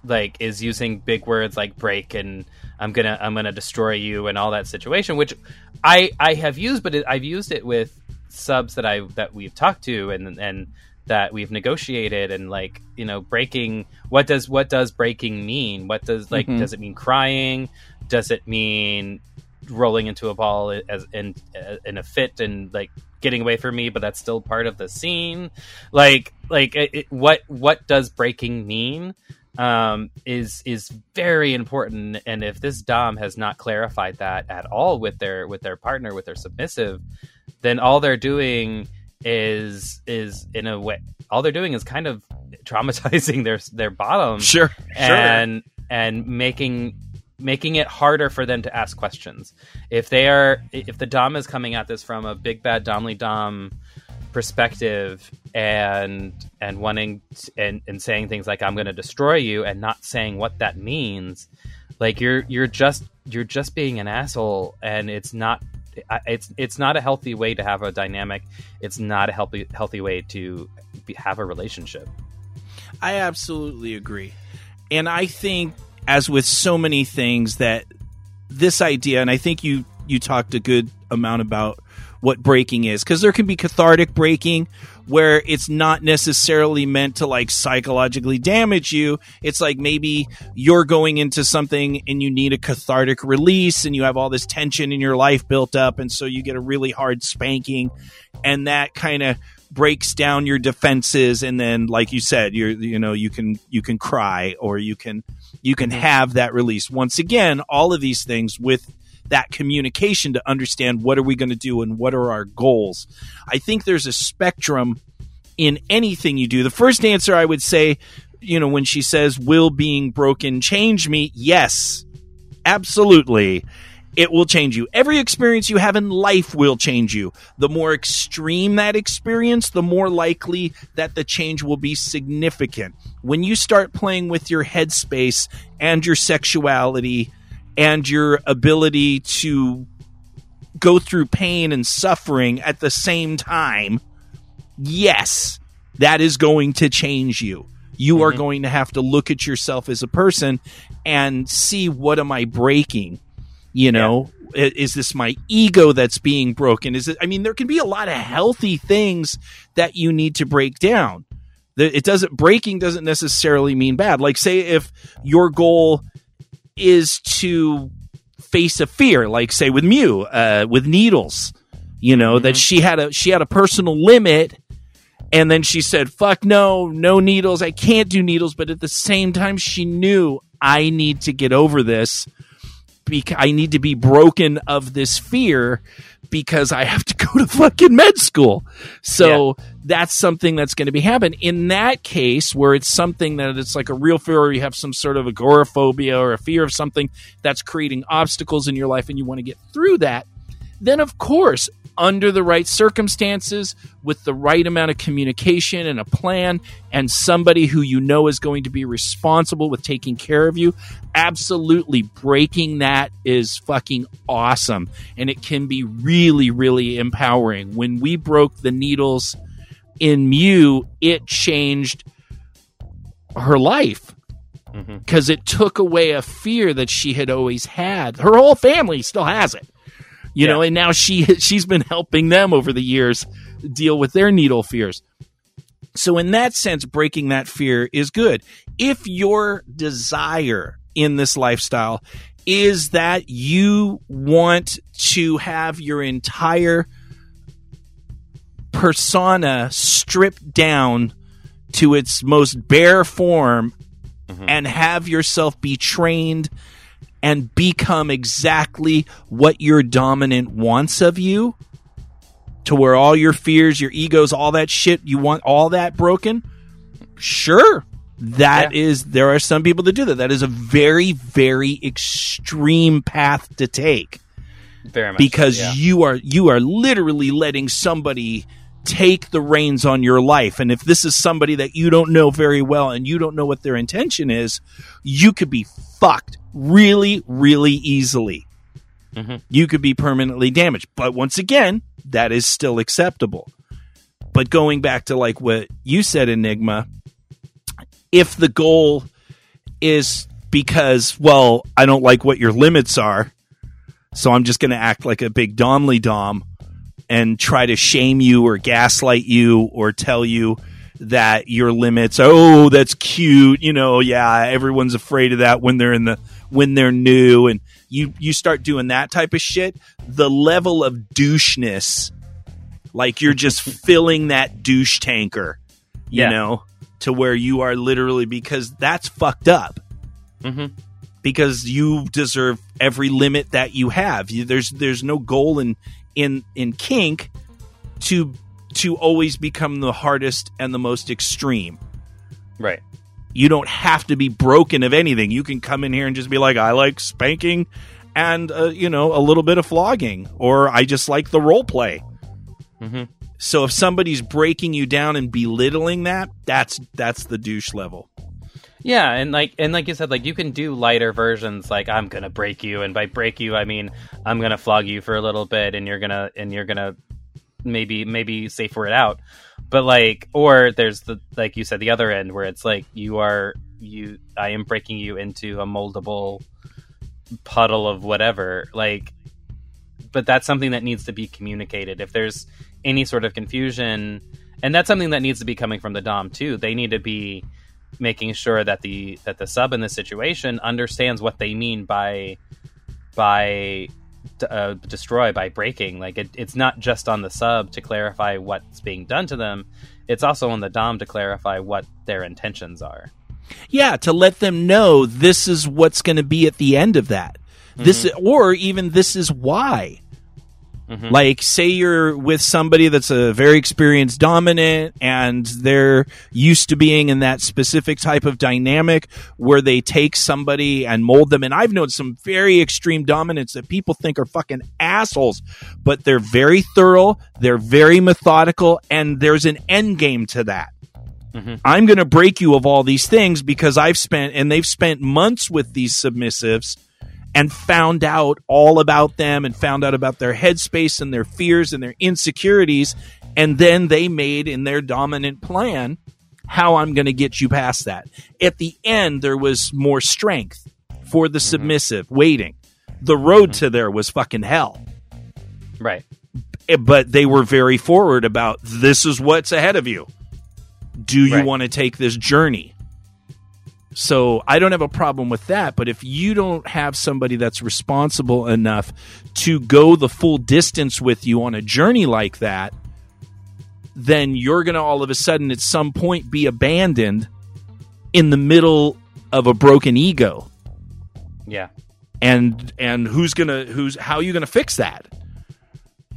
like is using big words like break and I'm gonna I'm gonna destroy you and all that situation, which I I have used, but it, I've used it with subs that I that we've talked to and and that we've negotiated and like you know breaking what does what does breaking mean? What does like Mhm. does it mean crying? Does it mean rolling into a ball as in in a fit and like getting away from me but that's still part of the scene like like it- what what does breaking mean um is is very important and if this dom has not clarified that at all with their with their partner with their submissive then all they're doing is is in a way all they're doing is kind of [laughs] traumatizing their their bottom Sure. and and making making it harder for them to ask questions. If they are if the dom is coming at this from a big bad domly dom perspective and and wanting t- and and saying things like I'm going to destroy you and not saying what that means, like you're you're just you're just being an asshole and it's not it's it's not a healthy way to have a dynamic. It's not a healthy healthy way to be, have a relationship. I absolutely agree. And I think as with so many things that this idea and I think you you talked a good amount about what breaking is. Because there can be cathartic breaking where it's not necessarily meant to like psychologically damage you. It's like maybe you're going into something and you need a cathartic release and you have all this tension in your life built up and so you get a really hard spanking and that kind of breaks down your defenses and then like you said you're you know you can you can cry or you can you can mm-hmm. have that release. Once again all of these things with that communication to understand what are we going to do and what are our goals i think there's a spectrum in anything you do the first answer i would say you know when she says will being broken change me yes absolutely it will change you. Every experience you have in life will change you. The more extreme that experience, the more likely that the change will be significant. When you start playing with your headspace and your sexuality and your ability to go through pain and suffering at the same time, yes, that is going to change you. You are mm-hmm. going to have to look at yourself as a person and see what am I breaking? You know, I- is this my ego that's being broken? Is it? I mean, there can be a lot of healthy things that you need to break down. It doesn't breaking doesn't necessarily mean bad. Like, say if your goal is to face a fear, like say with Mew, uh, with needles, you know that she had a she had a personal limit, and then she said, "Fuck no, no needles. I can't do needles." But at the same time, she knew I need to get over this because I need to be broken of this fear because I have to [laughs] go to fucking med school. So that's something that's going to be happening. In that case, where it's something that it's like a real fear or you have some sort of agoraphobia or a fear of something that's creating obstacles in your life and you want to get through that, then of course, under the right circumstances, with the right amount of communication and a plan, and somebody who you know is going to be responsible with taking care of you, absolutely breaking that is fucking awesome. And it can be really, really empowering. When we broke the needles in Mew, it changed her life mm-hmm. because it took away a fear that she had always had. Her whole family still has it, you know, and now she [laughs] she's been helping them over the years deal with their needle fears. So in that sense, breaking that fear is good. If your desire in this lifestyle is that you want to have your entire persona stripped down to its most bare form mm-hmm. and have yourself be trained and become exactly what your dominant wants of you to where all your fears, your egos, all that shit, you want all that broken? Sure. that is. there are some people that do that. That is a very, very extreme path to take Very much. because yeah. you are you are literally letting somebody take the reins on your life. And if this is somebody that you don't know very well and you don't know what their intention is you could be fucked really really easily. Mhm. you could be permanently damaged. But once again that is still acceptable. But going back to like what you said enigma if the goal is because well i don't like what your limits are so I'm just going to act like a big Domly Dom and try to shame you or gaslight you or tell you that your limits, oh, that's cute. You know, yeah, everyone's afraid of that when they're in the, when they're new and you, you start doing that type of shit. The level of doucheness, like you're just filling that douche tanker, you Yeah. know, to where you are literally because that's fucked up Mhm. because you deserve every limit that you have. You, there's there's no goal in in in kink to to always become the hardest and the most extreme. right. You don't have to be broken of anything. You can come in here and just be like, I like spanking and uh, you know a little bit of flogging, or I just like the role play. Mhm. So if somebody's breaking you down and belittling that, that's that's the douche level. Yeah, and like and like you said, like you can do lighter versions. Like I'm gonna break you, and by break you, I mean I'm gonna flog you for a little bit, and you're gonna and you're gonna maybe maybe safer it out. But like, or there's the like you said, the other end where it's like you are you. I am breaking you into a moldable puddle of whatever. Like, but that's something that needs to be communicated. If there's any sort of confusion, and that's something that needs to be coming from the dom too. They need to be making sure that the that the sub in this situation understands what they mean by by uh, destroy by breaking like it, it's not just on the sub to clarify what's being done to them it's also on the dom to clarify what their intentions are Yeah, to let them know this is what's going to be at the end of that. This or even this is why. Mm-hmm. Like say you're with somebody that's a very experienced dominant and they're used to being in that specific type of dynamic where they take somebody and mold them. And I've known some very extreme dominants that people think are fucking assholes, but they're very thorough, they're very methodical and there's an end game to that. Mm-hmm. I'm going to break you of all these things because I've spent, and they've spent months with these submissives and found out all about them and found out about their headspace and their fears and their insecurities. And then they made in their dominant plan how I'm going to get you past that. At the end, there was more strength for the submissive waiting. The road to there was fucking hell. right Eh, But they were very forward about this is what's ahead of you. Do you Right. want to take this journey? So I don't have a problem with that. But if you don't have somebody that's responsible enough to go the full distance with you on a journey like that, then you're going to all of a sudden at some point be abandoned in the middle of a broken ego. yeah And and who's going to who's how are you going to fix that?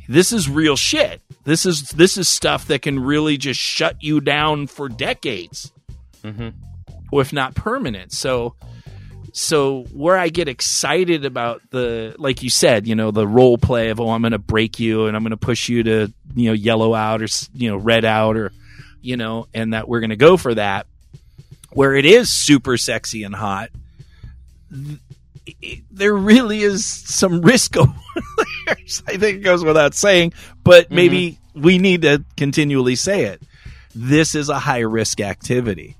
This is real shit. This is this is stuff that can really just shut you down for decades hmm or if not permanent. So so where I get excited about the like you said, you know, the role play of oh I'm going to break you and I'm going to push you to, you know, yellow out or you know, red out or you know, and that we're going to go for that where it is super sexy and hot. th- it- There really is some risk [laughs] over there. I think it goes without saying, but mm-hmm. maybe we need to continually say it this is a high risk activity.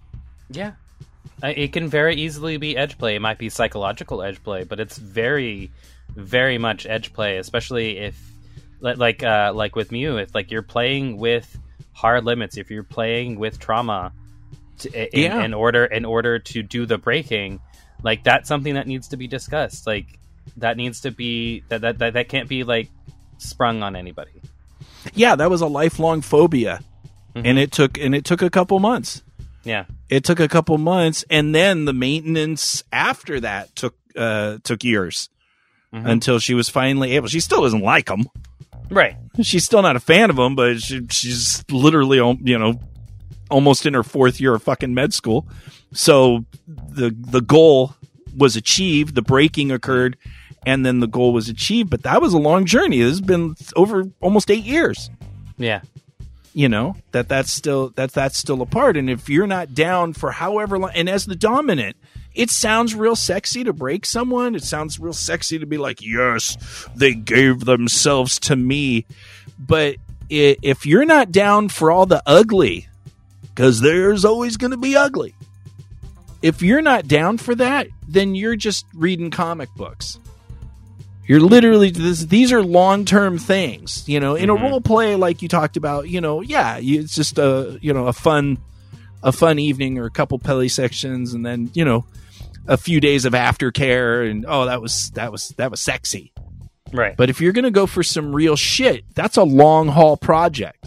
Yeah. It can very easily be edge play. It might be psychological edge play, but it's very, very much edge play, especially if, like, uh, like with Mew, if like you're playing with hard limits, if you're playing with trauma, to, in, Yeah. in order in order to do the breaking, like that's something that needs to be discussed. Like that needs to be that that that, that can't be like sprung on anybody. Yeah, that was a lifelong phobia, Mm-hmm. and it took and it took a couple months. Yeah. It took a couple months, and then the maintenance after that took uh, took years Mm-hmm. until she was finally able. She still doesn't like him. Right. She's still not a fan of him, but she, she's literally, you know, almost in her fourth year of fucking med school. So the the goal was achieved. The breaking occurred, and then the goal was achieved. But that was a long journey. This has been over almost eight years. Yeah. You know that that's still that that's still a part. And if you're not down for however long, and as the dominant. It sounds real sexy to break someone. It sounds real sexy to be like, yes, they gave themselves to me. But if you're not down for all the ugly, because there's always going to be ugly, if you're not down for that, then you're just reading comic books. You're literally this, these are long term things, you know. In a role play like you talked about, you know, yeah, you, it's just a you know a fun a fun evening or a couple pelly sections, and then you know a few days of aftercare, and oh that was that was that was sexy. Right. But if you're going to go for some real shit, that's a long haul project.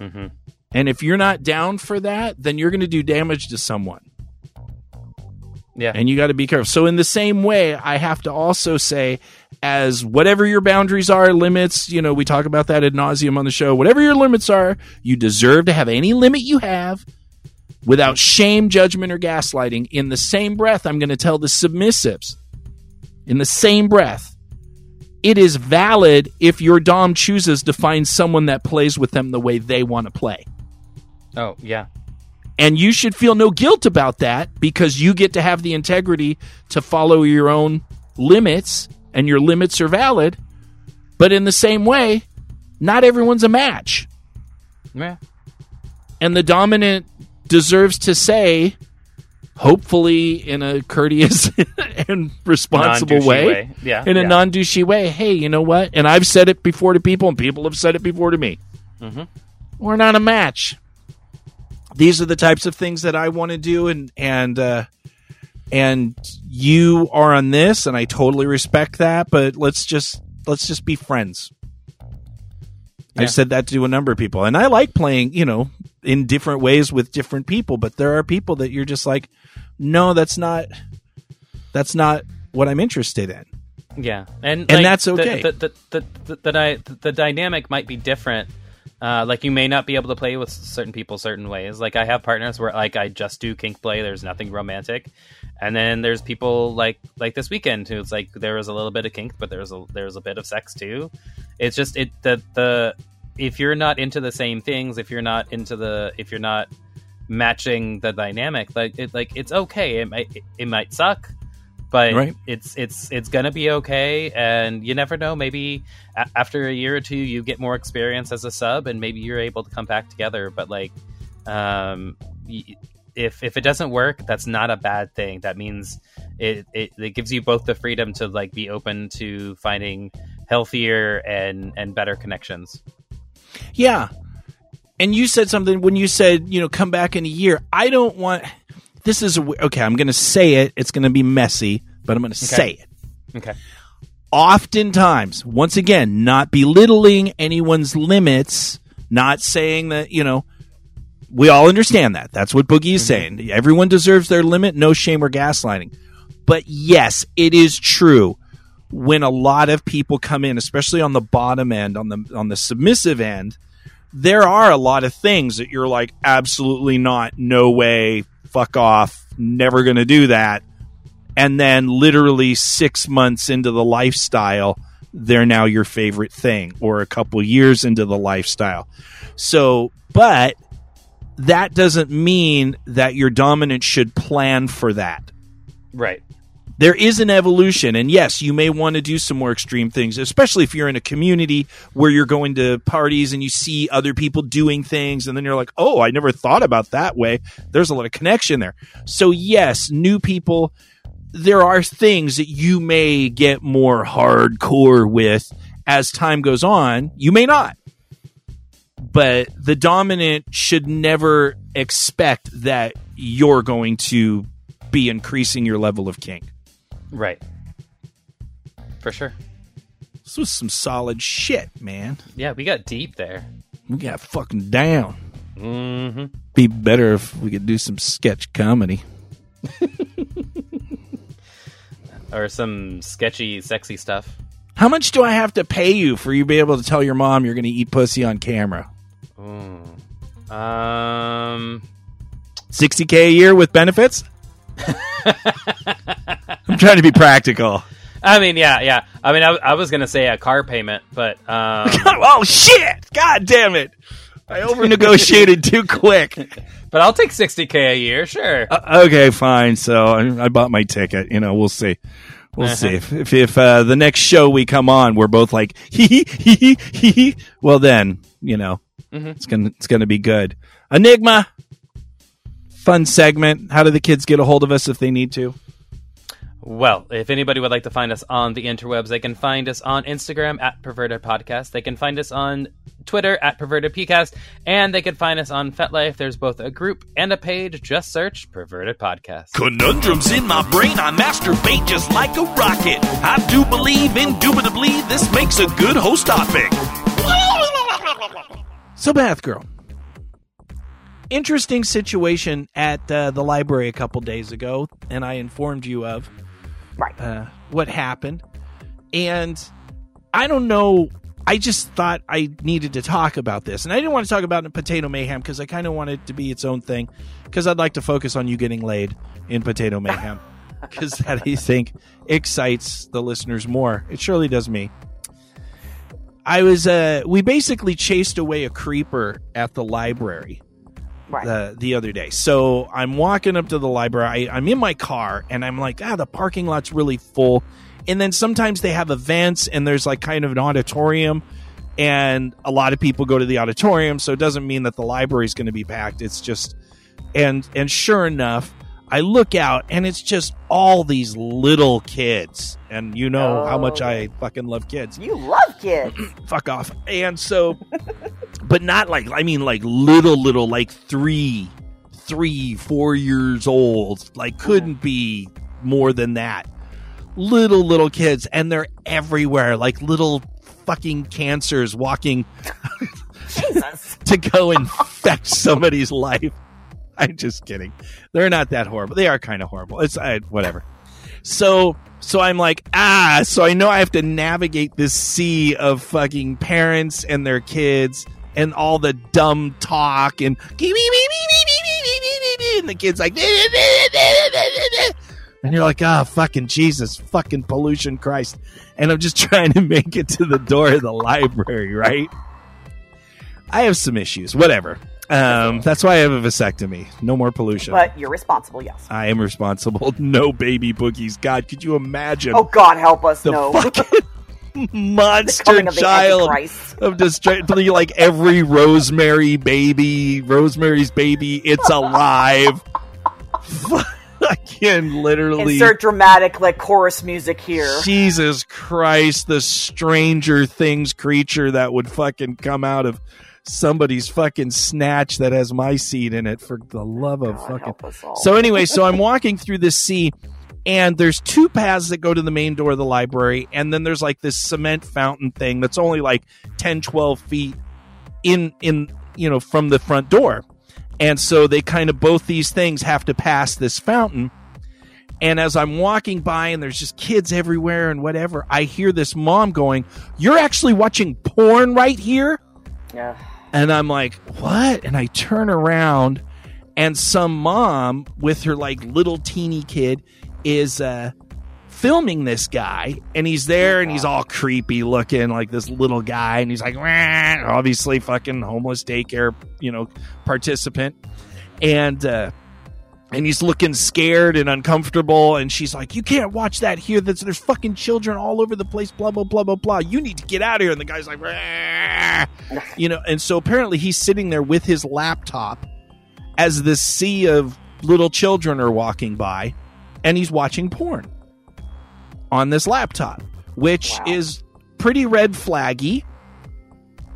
Mhm. And if you're not down for that, then you're going to do damage to someone. Yeah. And you got to be careful. So, in the same way, I have to also say, as whatever your boundaries are, limits, you know, we talk about that ad nauseum on the show, whatever your limits are, you deserve to have any limit you have without shame, judgment, or gaslighting. In the same breath, I'm going to tell the submissives, in the same breath, it is valid if your Dom chooses to find someone that plays with them the way they want to play. oh yeah. And you should feel no guilt about that because you get to have the integrity to follow your own limits and your limits are valid. But in the same way, not everyone's a match. Yeah. And the dominant deserves to say, hopefully in a courteous [laughs] and responsible way, way. Yeah, in a yeah. non douchey way, hey, you know what? And I've said it before to people, and people have said it before to me. Mm-hmm. We're not a match. These are the types of things that I want to do, and and uh, and you are on this, and I totally respect that. But let's just let's just be friends. Yeah. I've said that to a number of people, and I like playing, you know, in different ways with different people. But there are people that you're just like, no, that's not that's not what I'm interested in. Yeah, and And that's okay. The the the, the, the, the, the dynamic might be different. Uh, like you may not be able to play with certain people certain ways. Like I have partners where like I just do kink play. There's nothing romantic, and then there's people like like this weekend who it's like there was a little bit of kink, but there's a there's a bit of sex too. It's just it the the if you're not into the same things, if you're not into the if you're not matching the dynamic, like it like it's okay. It might it might suck, but Right. it's it's it's gonna be okay and you never know maybe a- after a year or two you get more experience as a sub and maybe you're able to come back together but like um y- if if it doesn't work that's not a bad thing that means it, it it gives you both the freedom to like be open to finding healthier and and better connections Yeah. And you said something when you said, you know, come back in a year. I don't want this is a, okay, I'm going to say it. It's going to be messy, but I'm going to say it. okay Oftentimes, once again, not belittling anyone's limits, not saying that, you know, we all understand that. That's what Boogie is mm-hmm. saying. Everyone deserves their limit, no shame or gaslighting. But yes, it is true when a lot of people come in, especially on the bottom end, on the on the submissive end, there are a lot of things that you're like, absolutely not, no way, fuck off, never gonna do that. And then literally six months into the lifestyle, they're now your favorite thing, or a couple years into the lifestyle. So, but that doesn't mean that your dominant should plan for that right there is an evolution and yes you may want to do some more extreme things especially if you're in a community where you're going to parties and you see other people doing things and then you're like oh i never thought about that way. There's a lot of connection there. So yes new people there are things that you may get more hardcore with as time goes on. You may not. But the dominant should never expect that you're going to be increasing your level of kink Right. For sure. This was some solid shit, man. Yeah, we got deep there. We got fucking down. Mm-hmm. Be better if we could do some sketch comedy. [laughs] Or some sketchy, sexy stuff. How much do I have to pay you for you to be able to tell your mom you're going to eat pussy on camera? Um, 60k a year with benefits? [laughs] [laughs] I'm trying to be practical. I mean, yeah, yeah. I mean, I, I was gonna say a car payment, but um, [laughs] oh shit! God damn it! I [laughs] over negotiated too quick. but I'll take sixty k a year, sure. Uh, okay, fine. So I, I bought my ticket. You know, we'll see. We'll Uh-huh. see if if, if uh, the next show we come on, we're both like hee hee hee hee. Well, then you know Mm-hmm. it's gonna it's gonna be good. Enigma, fun segment. How do the kids get a hold of us if they need to? Well, if anybody would like to find us on the interwebs, they can find us on Instagram at Perverted Podcast. They can find us on Twitter at Perverted PCast, and they can find us on FetLife. There's both a group and a page. Just search Perverted Podcast. Conundrums in my brain, I masturbate just like a rocket. I do believe, indubitably, this makes a good host topic. [laughs] So, Bath Girl. Interesting situation at uh, the library a couple days ago, and I informed you of Right. uh, what happened. And I don't know. I just thought I needed to talk about this. And I didn't want to talk about Potato Mayhem because I kind of wanted it to be its own thing because I'd like to focus on you getting laid in Potato Mayhem [laughs] because that, I think, excites the listeners more. It surely does me. I was, uh, we basically chased away a creeper at the library Right. the the other day. So I'm walking up to the library. I, I'm in my car, and I'm like, ah, the parking lot's really full. And then sometimes they have events, and there's like kind of an auditorium, and a lot of people go to the auditorium. So it doesn't mean that the library is going to be packed. It's just, and and sure enough, I look out, and it's just all these little kids, and you know how much I oh. fucking love kids you love kids. [clears throat] fuck off. And so, [laughs] but not like I mean like little little like three, three, four years old. Like couldn't be more than that. Little little kids, and they're everywhere. Like little fucking cancers walking [laughs] [laughs] to go infect somebody's life. [laughs] I'm just kidding. They're not that horrible. They are kind of horrible. It's I, whatever. So so I'm like ah. So I know I have to navigate this sea of fucking parents and their kids and all the dumb talk and [laughs] and the kids like and you're like ah fucking Jesus fucking pollution Christ and I'm just [laughs] trying to make it to the door of the library right. I have some issues. Whatever. Um, that's why I have a vasectomy. No more pollution. But you're responsible, yes. I am responsible. [laughs] No baby boogies. God, could you imagine Oh God, help us! the no, [laughs] fucking [laughs] monster coming of the child Antichrist. of destruction? like every Rosemary baby, Rosemary's baby, it's alive. Fucking literally. Insert dramatic like chorus music here. Jesus Christ, the Stranger Things creature that would fucking come out of somebody's fucking snatch that has my seed in it for the love of God, fucking. help us all. So anyway, so I'm walking through this sea and there's two paths that go to the main door of the library and then there's like this cement fountain thing that's only like 10 12 feet in in you know from the front door. And so they kind of both these things have to pass this fountain. And as I'm walking by and there's just kids everywhere and whatever, I hear this mom going, "You're actually watching porn right here?" Yeah. And I'm like, what? And I turn around and some mom with her like little teeny kid is uh filming this guy and he's there and he's all creepy looking like this little guy and he's like obviously fucking homeless daycare you know participant and uh and he's looking scared and uncomfortable and she's like you can't watch that here there's, there's fucking children all over the place blah blah blah blah blah you need to get out of here and the guy's like "Rah." you know and so apparently he's sitting there with his laptop as this sea of little children are walking by and he's watching porn on this laptop which Wow. is pretty red flaggy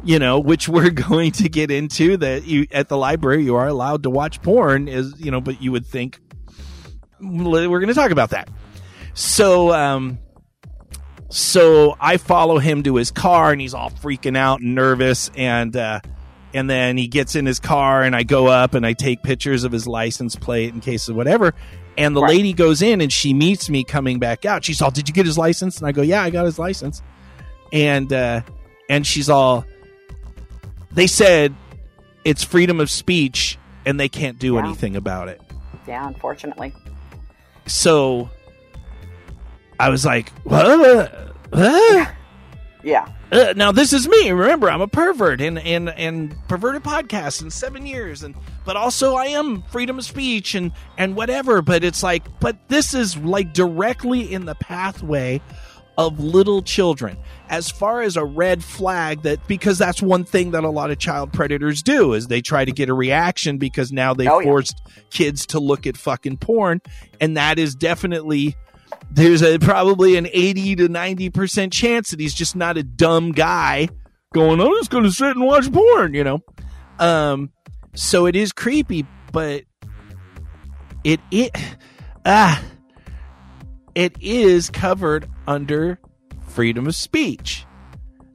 you know, which we're [laughs] going to get into that you at the library you are allowed to watch porn is, you know, but you would think we're going to talk about that. So um so I follow him to his car and he's all freaking out and nervous and uh and then he gets in his car and I go up and I take pictures of his license plate in case of whatever. And the Right. lady goes in and she meets me coming back out. She's all, "Did you get his license?" And I go, "Yeah, I got his license." And uh and she's all they said it's freedom of speech and they can't do Yeah. anything about it. Yeah, unfortunately. So I was like, what? Huh? [laughs] Yeah. Uh, now this is me. Remember, I'm a pervert and and and perverted podcast in seven years, and but also I am freedom of speech and and whatever. But it's like, but this is like directly in the pathway of little children as far as a red flag that because that's one thing that a lot of child predators do is they try to get a reaction because now they Oh, yeah. forced kids to look at fucking porn and that is definitely there's a probably an 80 to 90% chance that he's just not a dumb guy going i'm just gonna sit and watch porn you know um so it is creepy but it it ah it is covered under freedom of speech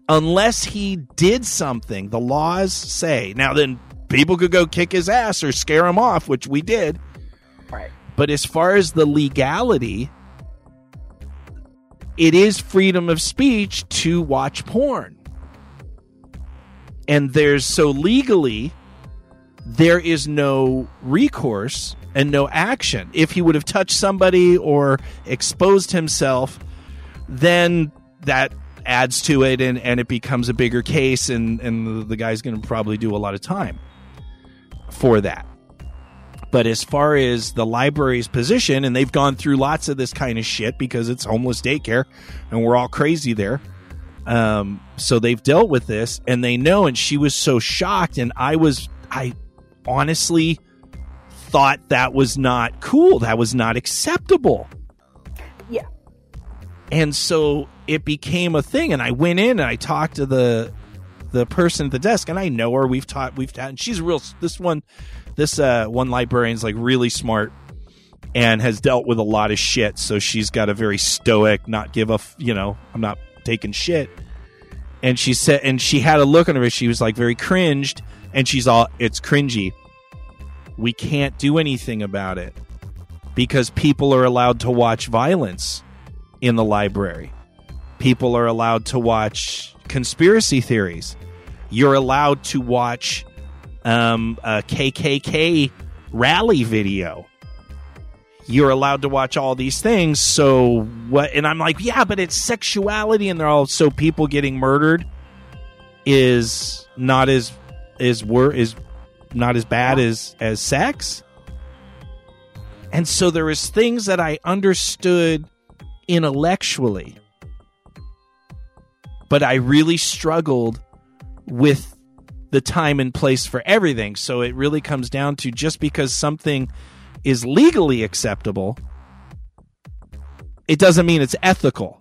unless he did something the laws say now then people could go kick his ass or scare him off which we did Right. but as far as the legality, it is freedom of speech to watch porn. And there's so legally, there is no recourse and no action. If he would have touched somebody or exposed himself, then that adds to it and, and it becomes a bigger case, and, and the guy's going to probably do a lot of time for that. But as far as the library's position, and they've gone through lots of this kind of shit because it's homeless daycare and we're all crazy there. Um, so they've dealt with this and they know. And she was so shocked. And I was, I honestly thought that was not cool. That was not acceptable. And so it became a thing. And I went in and I talked to the, the person at the desk and I know her. We've taught, we've taught, and she's real, this one, this uh, one librarian's like really smart and has dealt with a lot of shit. So she's got a very stoic, not give a, you know, I'm not taking shit. And she said, and she had a look on her. She was like very cringed, and she's all, it's cringy. We can't do anything about it because people are allowed to watch violence in the library. People are allowed to watch conspiracy theories. You're allowed to watch um, a KKK rally video. You're allowed to watch all these things. So what? And I'm like, yeah, but it's sexuality, and they're all so people getting murdered is not as is wor is not as bad as as sex. And so there was things that I understood intellectually, but I really struggled with the time and place for everything. So it really comes down to just because something is legally acceptable, it doesn't mean it's ethical.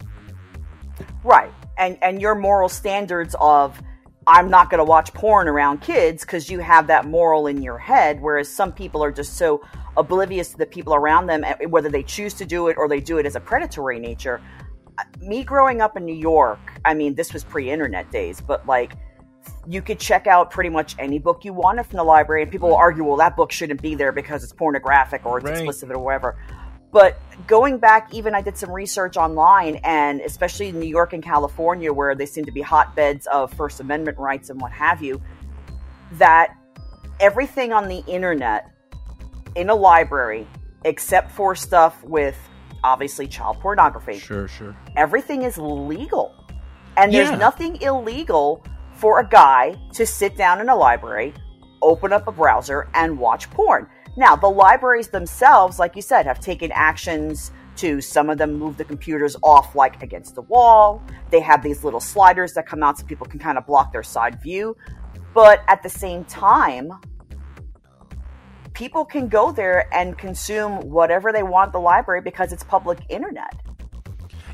Right. And and your moral standards of I'm not going to watch porn around kids because you have that moral in your head, whereas some people are just so oblivious to the people around them, eh, whether they choose to do it or they do it as a predatory nature. Uh, Me growing up in New York, I mean, this was pre-internet days, but like you could check out pretty much any book you wanted from the library, and people will argue, well, that book shouldn't be there because it's pornographic or it's Right. explicit or whatever. But going back, even I did some research online, and especially in New York and California, where they seem to be hotbeds of First Amendment rights and what have you, that everything on the internet in a library, except for stuff with obviously child pornography, Sure, sure. everything is legal. And Yeah. there's nothing illegal for a guy to sit down in a library, open up a browser, and watch porn. Now, the libraries themselves, like you said, have taken actions to some of them move the computers off like against the wall. They have these little sliders that come out so people can kind of block their side view. But at the same time, people can go there and consume whatever they want the library because it's public internet.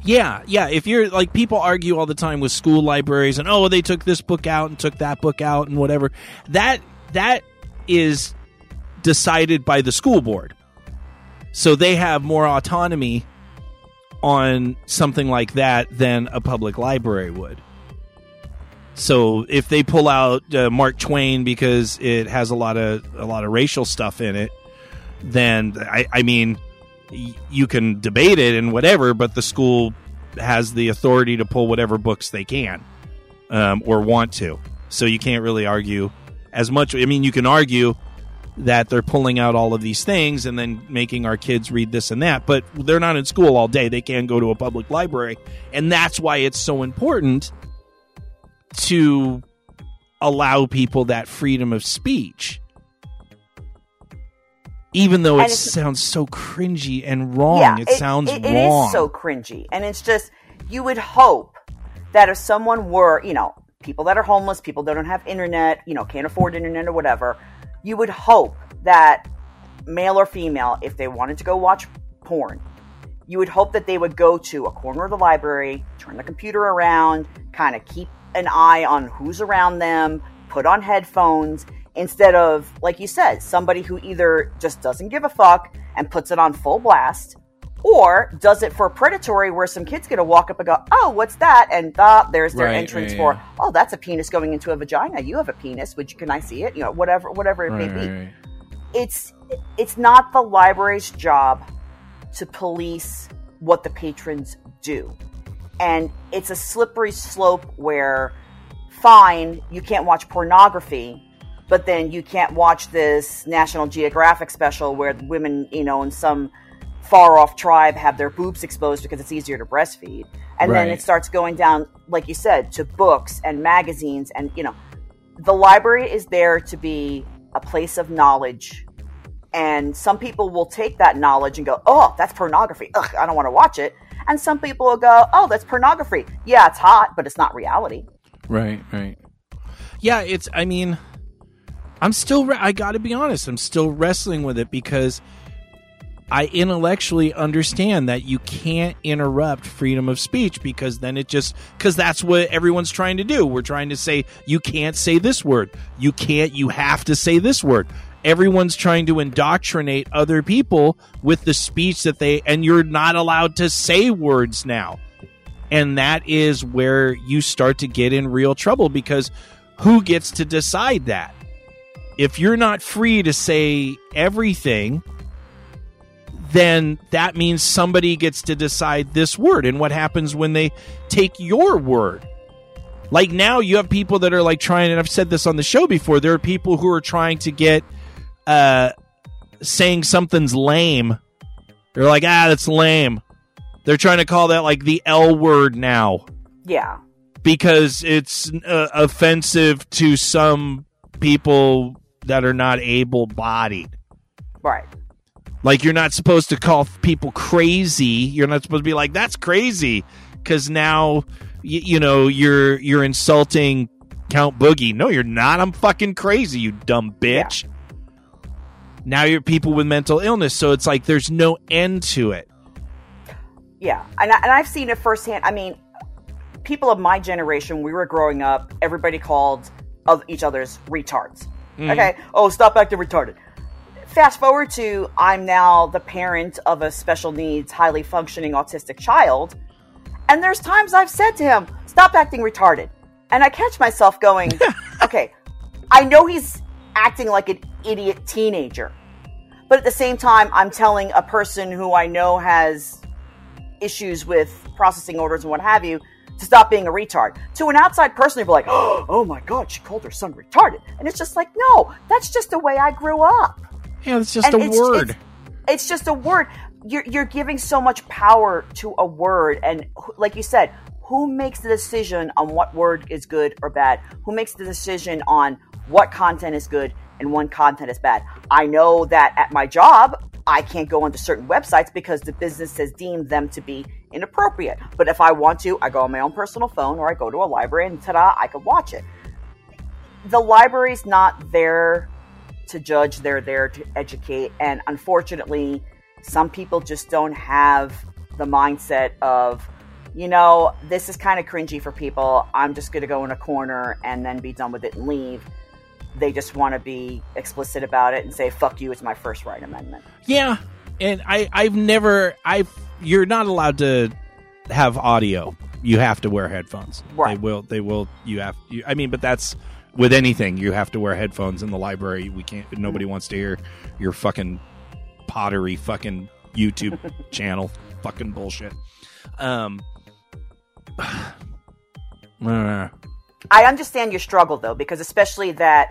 Yeah, yeah. If you're like people argue all the time with school libraries and oh they took this book out and took that book out and whatever. That that is decided by the school board. So they have more autonomy on something like that than a public library would. So if they pull out uh, Mark Twain because it has a lot of a lot of racial stuff in it, then I, I mean, y- you can debate it and whatever, but the school has the authority to pull whatever books they can um, or want to. So you can't really argue as much. I mean, you can argue that they're pulling out all of these things and then making our kids read this and that, but they're not in school all day. They can't go to a public library, and that's why it's so important to allow people that freedom of speech. Even though it sounds so cringy and wrong, yeah, it, sounds it- wrong. It is so cringy, and it's just you would hope that if someone were, you know, people that are homeless, people that don't have internet, you know, can't afford internet or whatever, you would hope that male or female, if they wanted to go watch porn, you would hope that they would go to a corner of the library, turn the computer around, kind of keep an eye on who's around them, put on headphones, instead of, like you said, somebody who either just doesn't give a fuck and puts it on full blast, or does it for predatory where some kid's gonna walk up and go, oh, what's that? And ah, there's their Right, entrance right, for, yeah. oh, that's a penis going into a vagina. You have a penis. Would you, can I see it? You know, whatever, whatever it may be right, right. it's it's not the library's job to police what the patrons do and it's a slippery slope where fine you can't watch pornography but then you can't watch this national geographic special where women you know in some far off tribe have their boobs exposed because it's easier to breastfeed. And then it starts going down like you said to books and magazines and you know the library is there to be a place of knowledge. And some people will take that knowledge and go oh that's pornography. Ugh, i don't want to watch it. And some people will go oh that's pornography. Yeah it's hot but it's not reality. Right, right. yeah it's i mean i'm still re- i gotta be honest i'm still wrestling with it because i intellectually understand that you can't interrupt freedom of speech because then it just because that's what everyone's trying to do. We're trying to say you can't say this word. You can't you have to say this word. Everyone's trying to indoctrinate other people with the speech that they and you're not allowed to say words now. And that is where you start to get in real trouble because who gets to decide that? If you're not free to say everything, then that means somebody gets to decide this word. And what happens when they take your word? Like now, you have people that are like trying, and I've said this on the show before. There are people who are trying to get uh, saying something's lame. They're like, ah, that's lame. They're trying to call that like the L word now yeah because it's uh, offensive to some people that are not able bodied. right Like you're not supposed to call people crazy. You're not supposed to be like that's crazy because now y- you know you're you're insulting Count Boogie. No, you're not. I'm fucking crazy, you dumb bitch. Now you're people with mental illness, so it's like there's no end to it. Yeah, and, I, and I've seen it firsthand. I mean, people of my generation, we were growing up, everybody called oth- each other's retards. Mm-hmm. Okay, oh, stop acting retarded. Fast forward to I'm now the parent of a special needs, highly functioning autistic child, and there's times I've said to him, stop acting retarded. And I catch myself going, [laughs] okay, I know he's acting like an idiot teenager, but at the same time, I'm telling a person who I know has issues with processing orders and what have you to stop being a retard. To an outside person, they'd be like, [gasps] oh my God, she called her son retarded. And it's just like, no, that's just the way I grew up. Yeah, it's just And a it's- word. It's, it's just a word. You're, you're giving so much power to a word. And like you said, who makes the decision on what word is good or bad? Who makes the decision on what content is good and what content is bad. I know that at my job, I can't go onto certain websites because the business has deemed them to be inappropriate. But if I want to, I go on my own personal phone or I go to a library and ta-da, I can watch it. The library's not there to judge, they're there to educate. And unfortunately, some people just don't have the mindset of, you know, this is kind of cringy for people. I'm just going to go in a corner and then be done with it and leave. They just want to be explicit about it and say, fuck you, it's my first right amendment. Yeah, and I I've never I've you're not allowed to have audio. You have to wear headphones. Right. They will they will you have you, I mean, but that's with anything. You have to wear headphones in the library. We can't nobody wants to hear your fucking pottery fucking YouTube [laughs] channel fucking bullshit. Um [sighs] I understand your struggle though, because especially that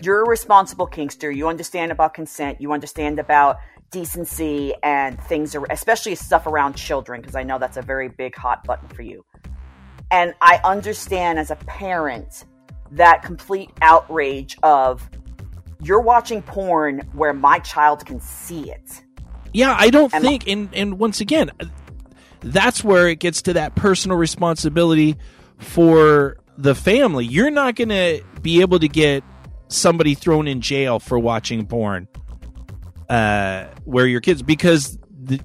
you're a responsible kinkster, you understand about consent, you understand about decency and things, especially stuff around children, because I know that's a very big hot button for you. And I understand as a parent that complete outrage of you're watching porn where my child can see it. Yeah, I don't Am- think, and and once again, that's where it gets to that personal responsibility for the family. You're not going to be able to get somebody thrown in jail for watching porn, uh, where your kids because the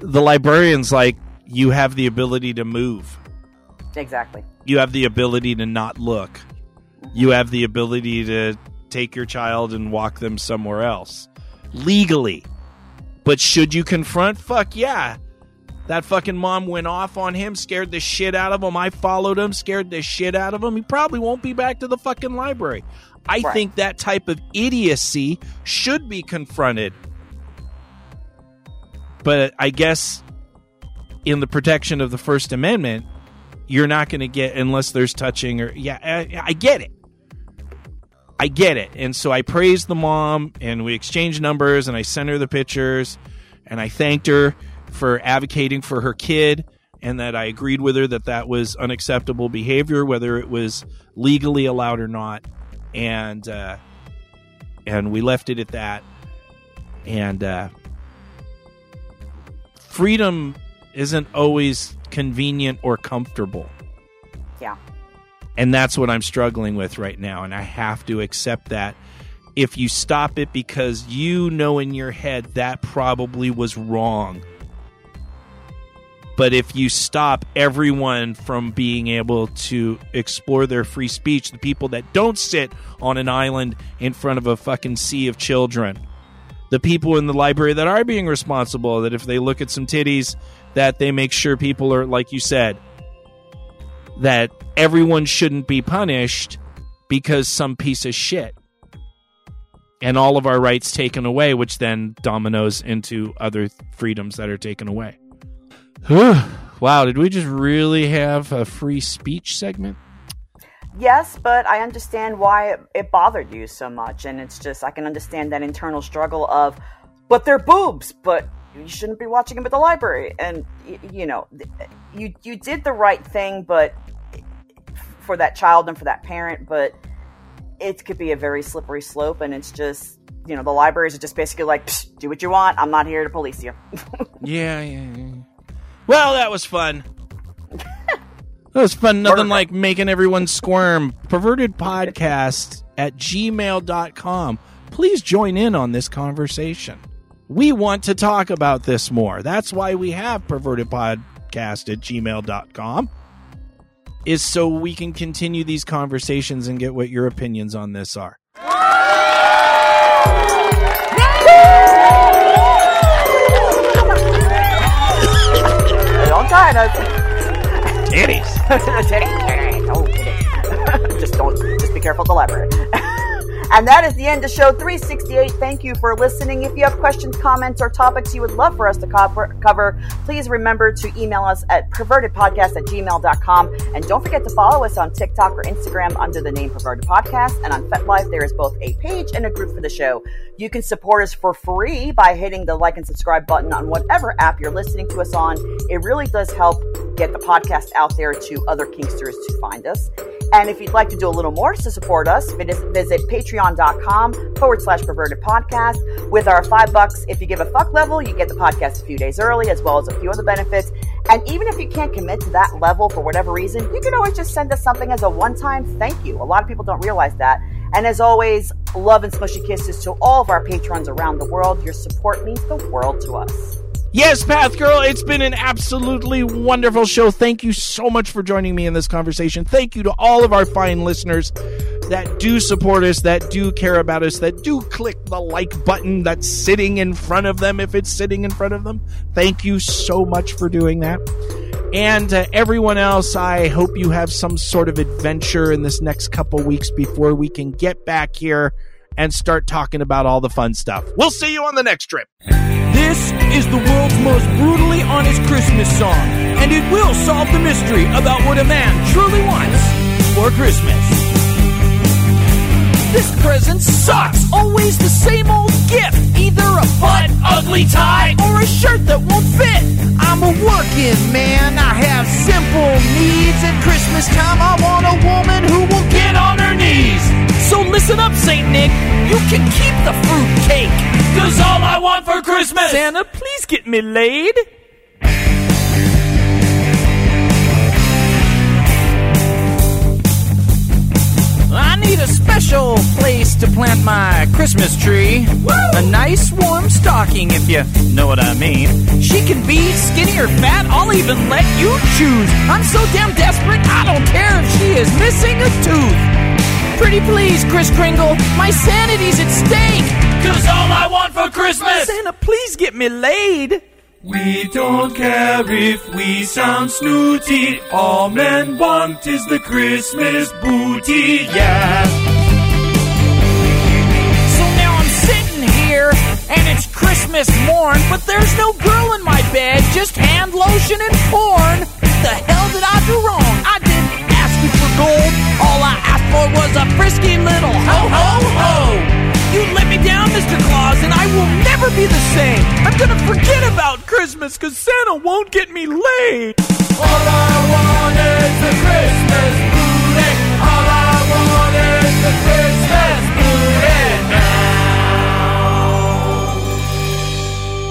the librarian's like you have the ability to move, Exactly. you have the ability to not look, you have the ability to take your child and walk them somewhere else legally. But should you confront? Fuck yeah. That fucking mom went off on him, scared the shit out of him. I followed him, scared the shit out of him. He probably won't be back to the fucking library. I Right. think that type of idiocy should be confronted. But I guess in the protection of the First Amendment, you're not going to get unless there's touching or yeah, I, I get it. I get it. And so I praised the mom and we exchanged numbers and I sent her the pictures and I thanked her for advocating for her kid and that I agreed with her that that was unacceptable behavior whether it was legally allowed or not and uh and we left it at that and uh freedom isn't always convenient or comfortable Yeah. and that's what I'm struggling with right now. And I have to accept that. If you stop it because you know in your head that probably was wrong. But if you stop everyone from being able to explore their free speech, the people that don't sit on an island in front of a fucking sea of children, the people in the library that are being responsible, that if they look at some titties, that they make sure people are, like you said, that everyone shouldn't be punished because some piece of shit. And all of our rights taken away which then dominoes into other freedoms that are taken away. Wow did we just really have a free speech segment? Yes, but I understand why it, it bothered you so much, and it's just I can understand that internal struggle of, but they're boobs, but you shouldn't be watching him at the library, and y- you know, you you did the right thing, but for that child and for that parent, but it could be a very slippery slope, and it's just you know the libraries are just basically like, "Psh, do what you want, I'm not here to police you. [laughs] yeah yeah, yeah. well that was fun. [laughs] That was fun. Nothing like making everyone squirm. Perverted podcast at gmail.com please join in on this conversation we want to talk about this more that's why we have perverted podcast at gmail.com is so we can continue these conversations and get what your opinions on this are Don't die, titties [laughs] Titty. Oh, titty. [laughs] just don't. Just be careful the library. [laughs] and that is the end of show 368. Thank you for listening. If you have questions, comments, or topics you would love for us to cover, please remember to email us at pervertedpodcast at gmail.com. And don't forget to follow us on TikTok or Instagram under the name Perverted Podcast. And on FetLife, there is both a page and a group for the show. You can support us for free by hitting the like and subscribe button on whatever app you're listening to us on. It really does help get the podcast out there to other kinksters to find us. And if you'd like to do a little more to support us, visit patreon.com forward slash perverted podcast. With our five bucks, if you give a fuck level, you get the podcast a few days early, as well as a few other benefits. And even if you can't commit to that level for whatever reason, you can always just send us something as a one time thank you. A lot of people don't realize that. And as always, love and smushy kisses to all of our patrons around the world. Your support means the world to us. Yes, Path Girl, it's been an absolutely wonderful show. Thank you so much for joining me in this conversation. Thank you to all of our fine listeners that do support us, that do care about us, that do click the like button that's sitting in front of them if it's sitting in front of them. Thank you so much for doing that. And everyone else, I hope you have some sort of adventure in this next couple weeks before we can get back here and start talking about all the fun stuff. We'll see you on the next trip. This is the world's most brutally honest Christmas song, and it will solve the mystery about what a man truly wants for Christmas. This present sucks! Always the same old gift! Either a butt ugly tie or a shirt that won't fit! I'm a working man, I have simple needs. At Christmas time, I want a woman who will get on her knees! So listen up, St. Nick, you can keep the fruit cake! Cause all I want for Christmas! Santa, please get me laid! I need a special place to plant my Christmas tree. A nice warm stocking, if you know what I mean. She can be skinny or fat, I'll even let you choose. I'm so damn desperate, I don't care if she is missing a tooth. Pretty please, Kris Kringle, my sanity's at stake. Cause all I want for Christmas. Santa, please get me laid. We don't care if we sound snooty. All men want is the Christmas booty, yeah. So now I'm sitting here, and it's Christmas morn, but there's no girl in my bed, just hand lotion and porn. The hell did I do wrong? I didn't ask you for gold. All I asked for was a frisky little ho ho ho. You let me down, Mr. Claus, and I will never be the same. I'm gonna forget about Christmas because Santa won't get me laid. All I want is the Christmas booty. All I want is the Christmas booty now.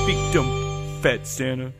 Big dumb fat Santa.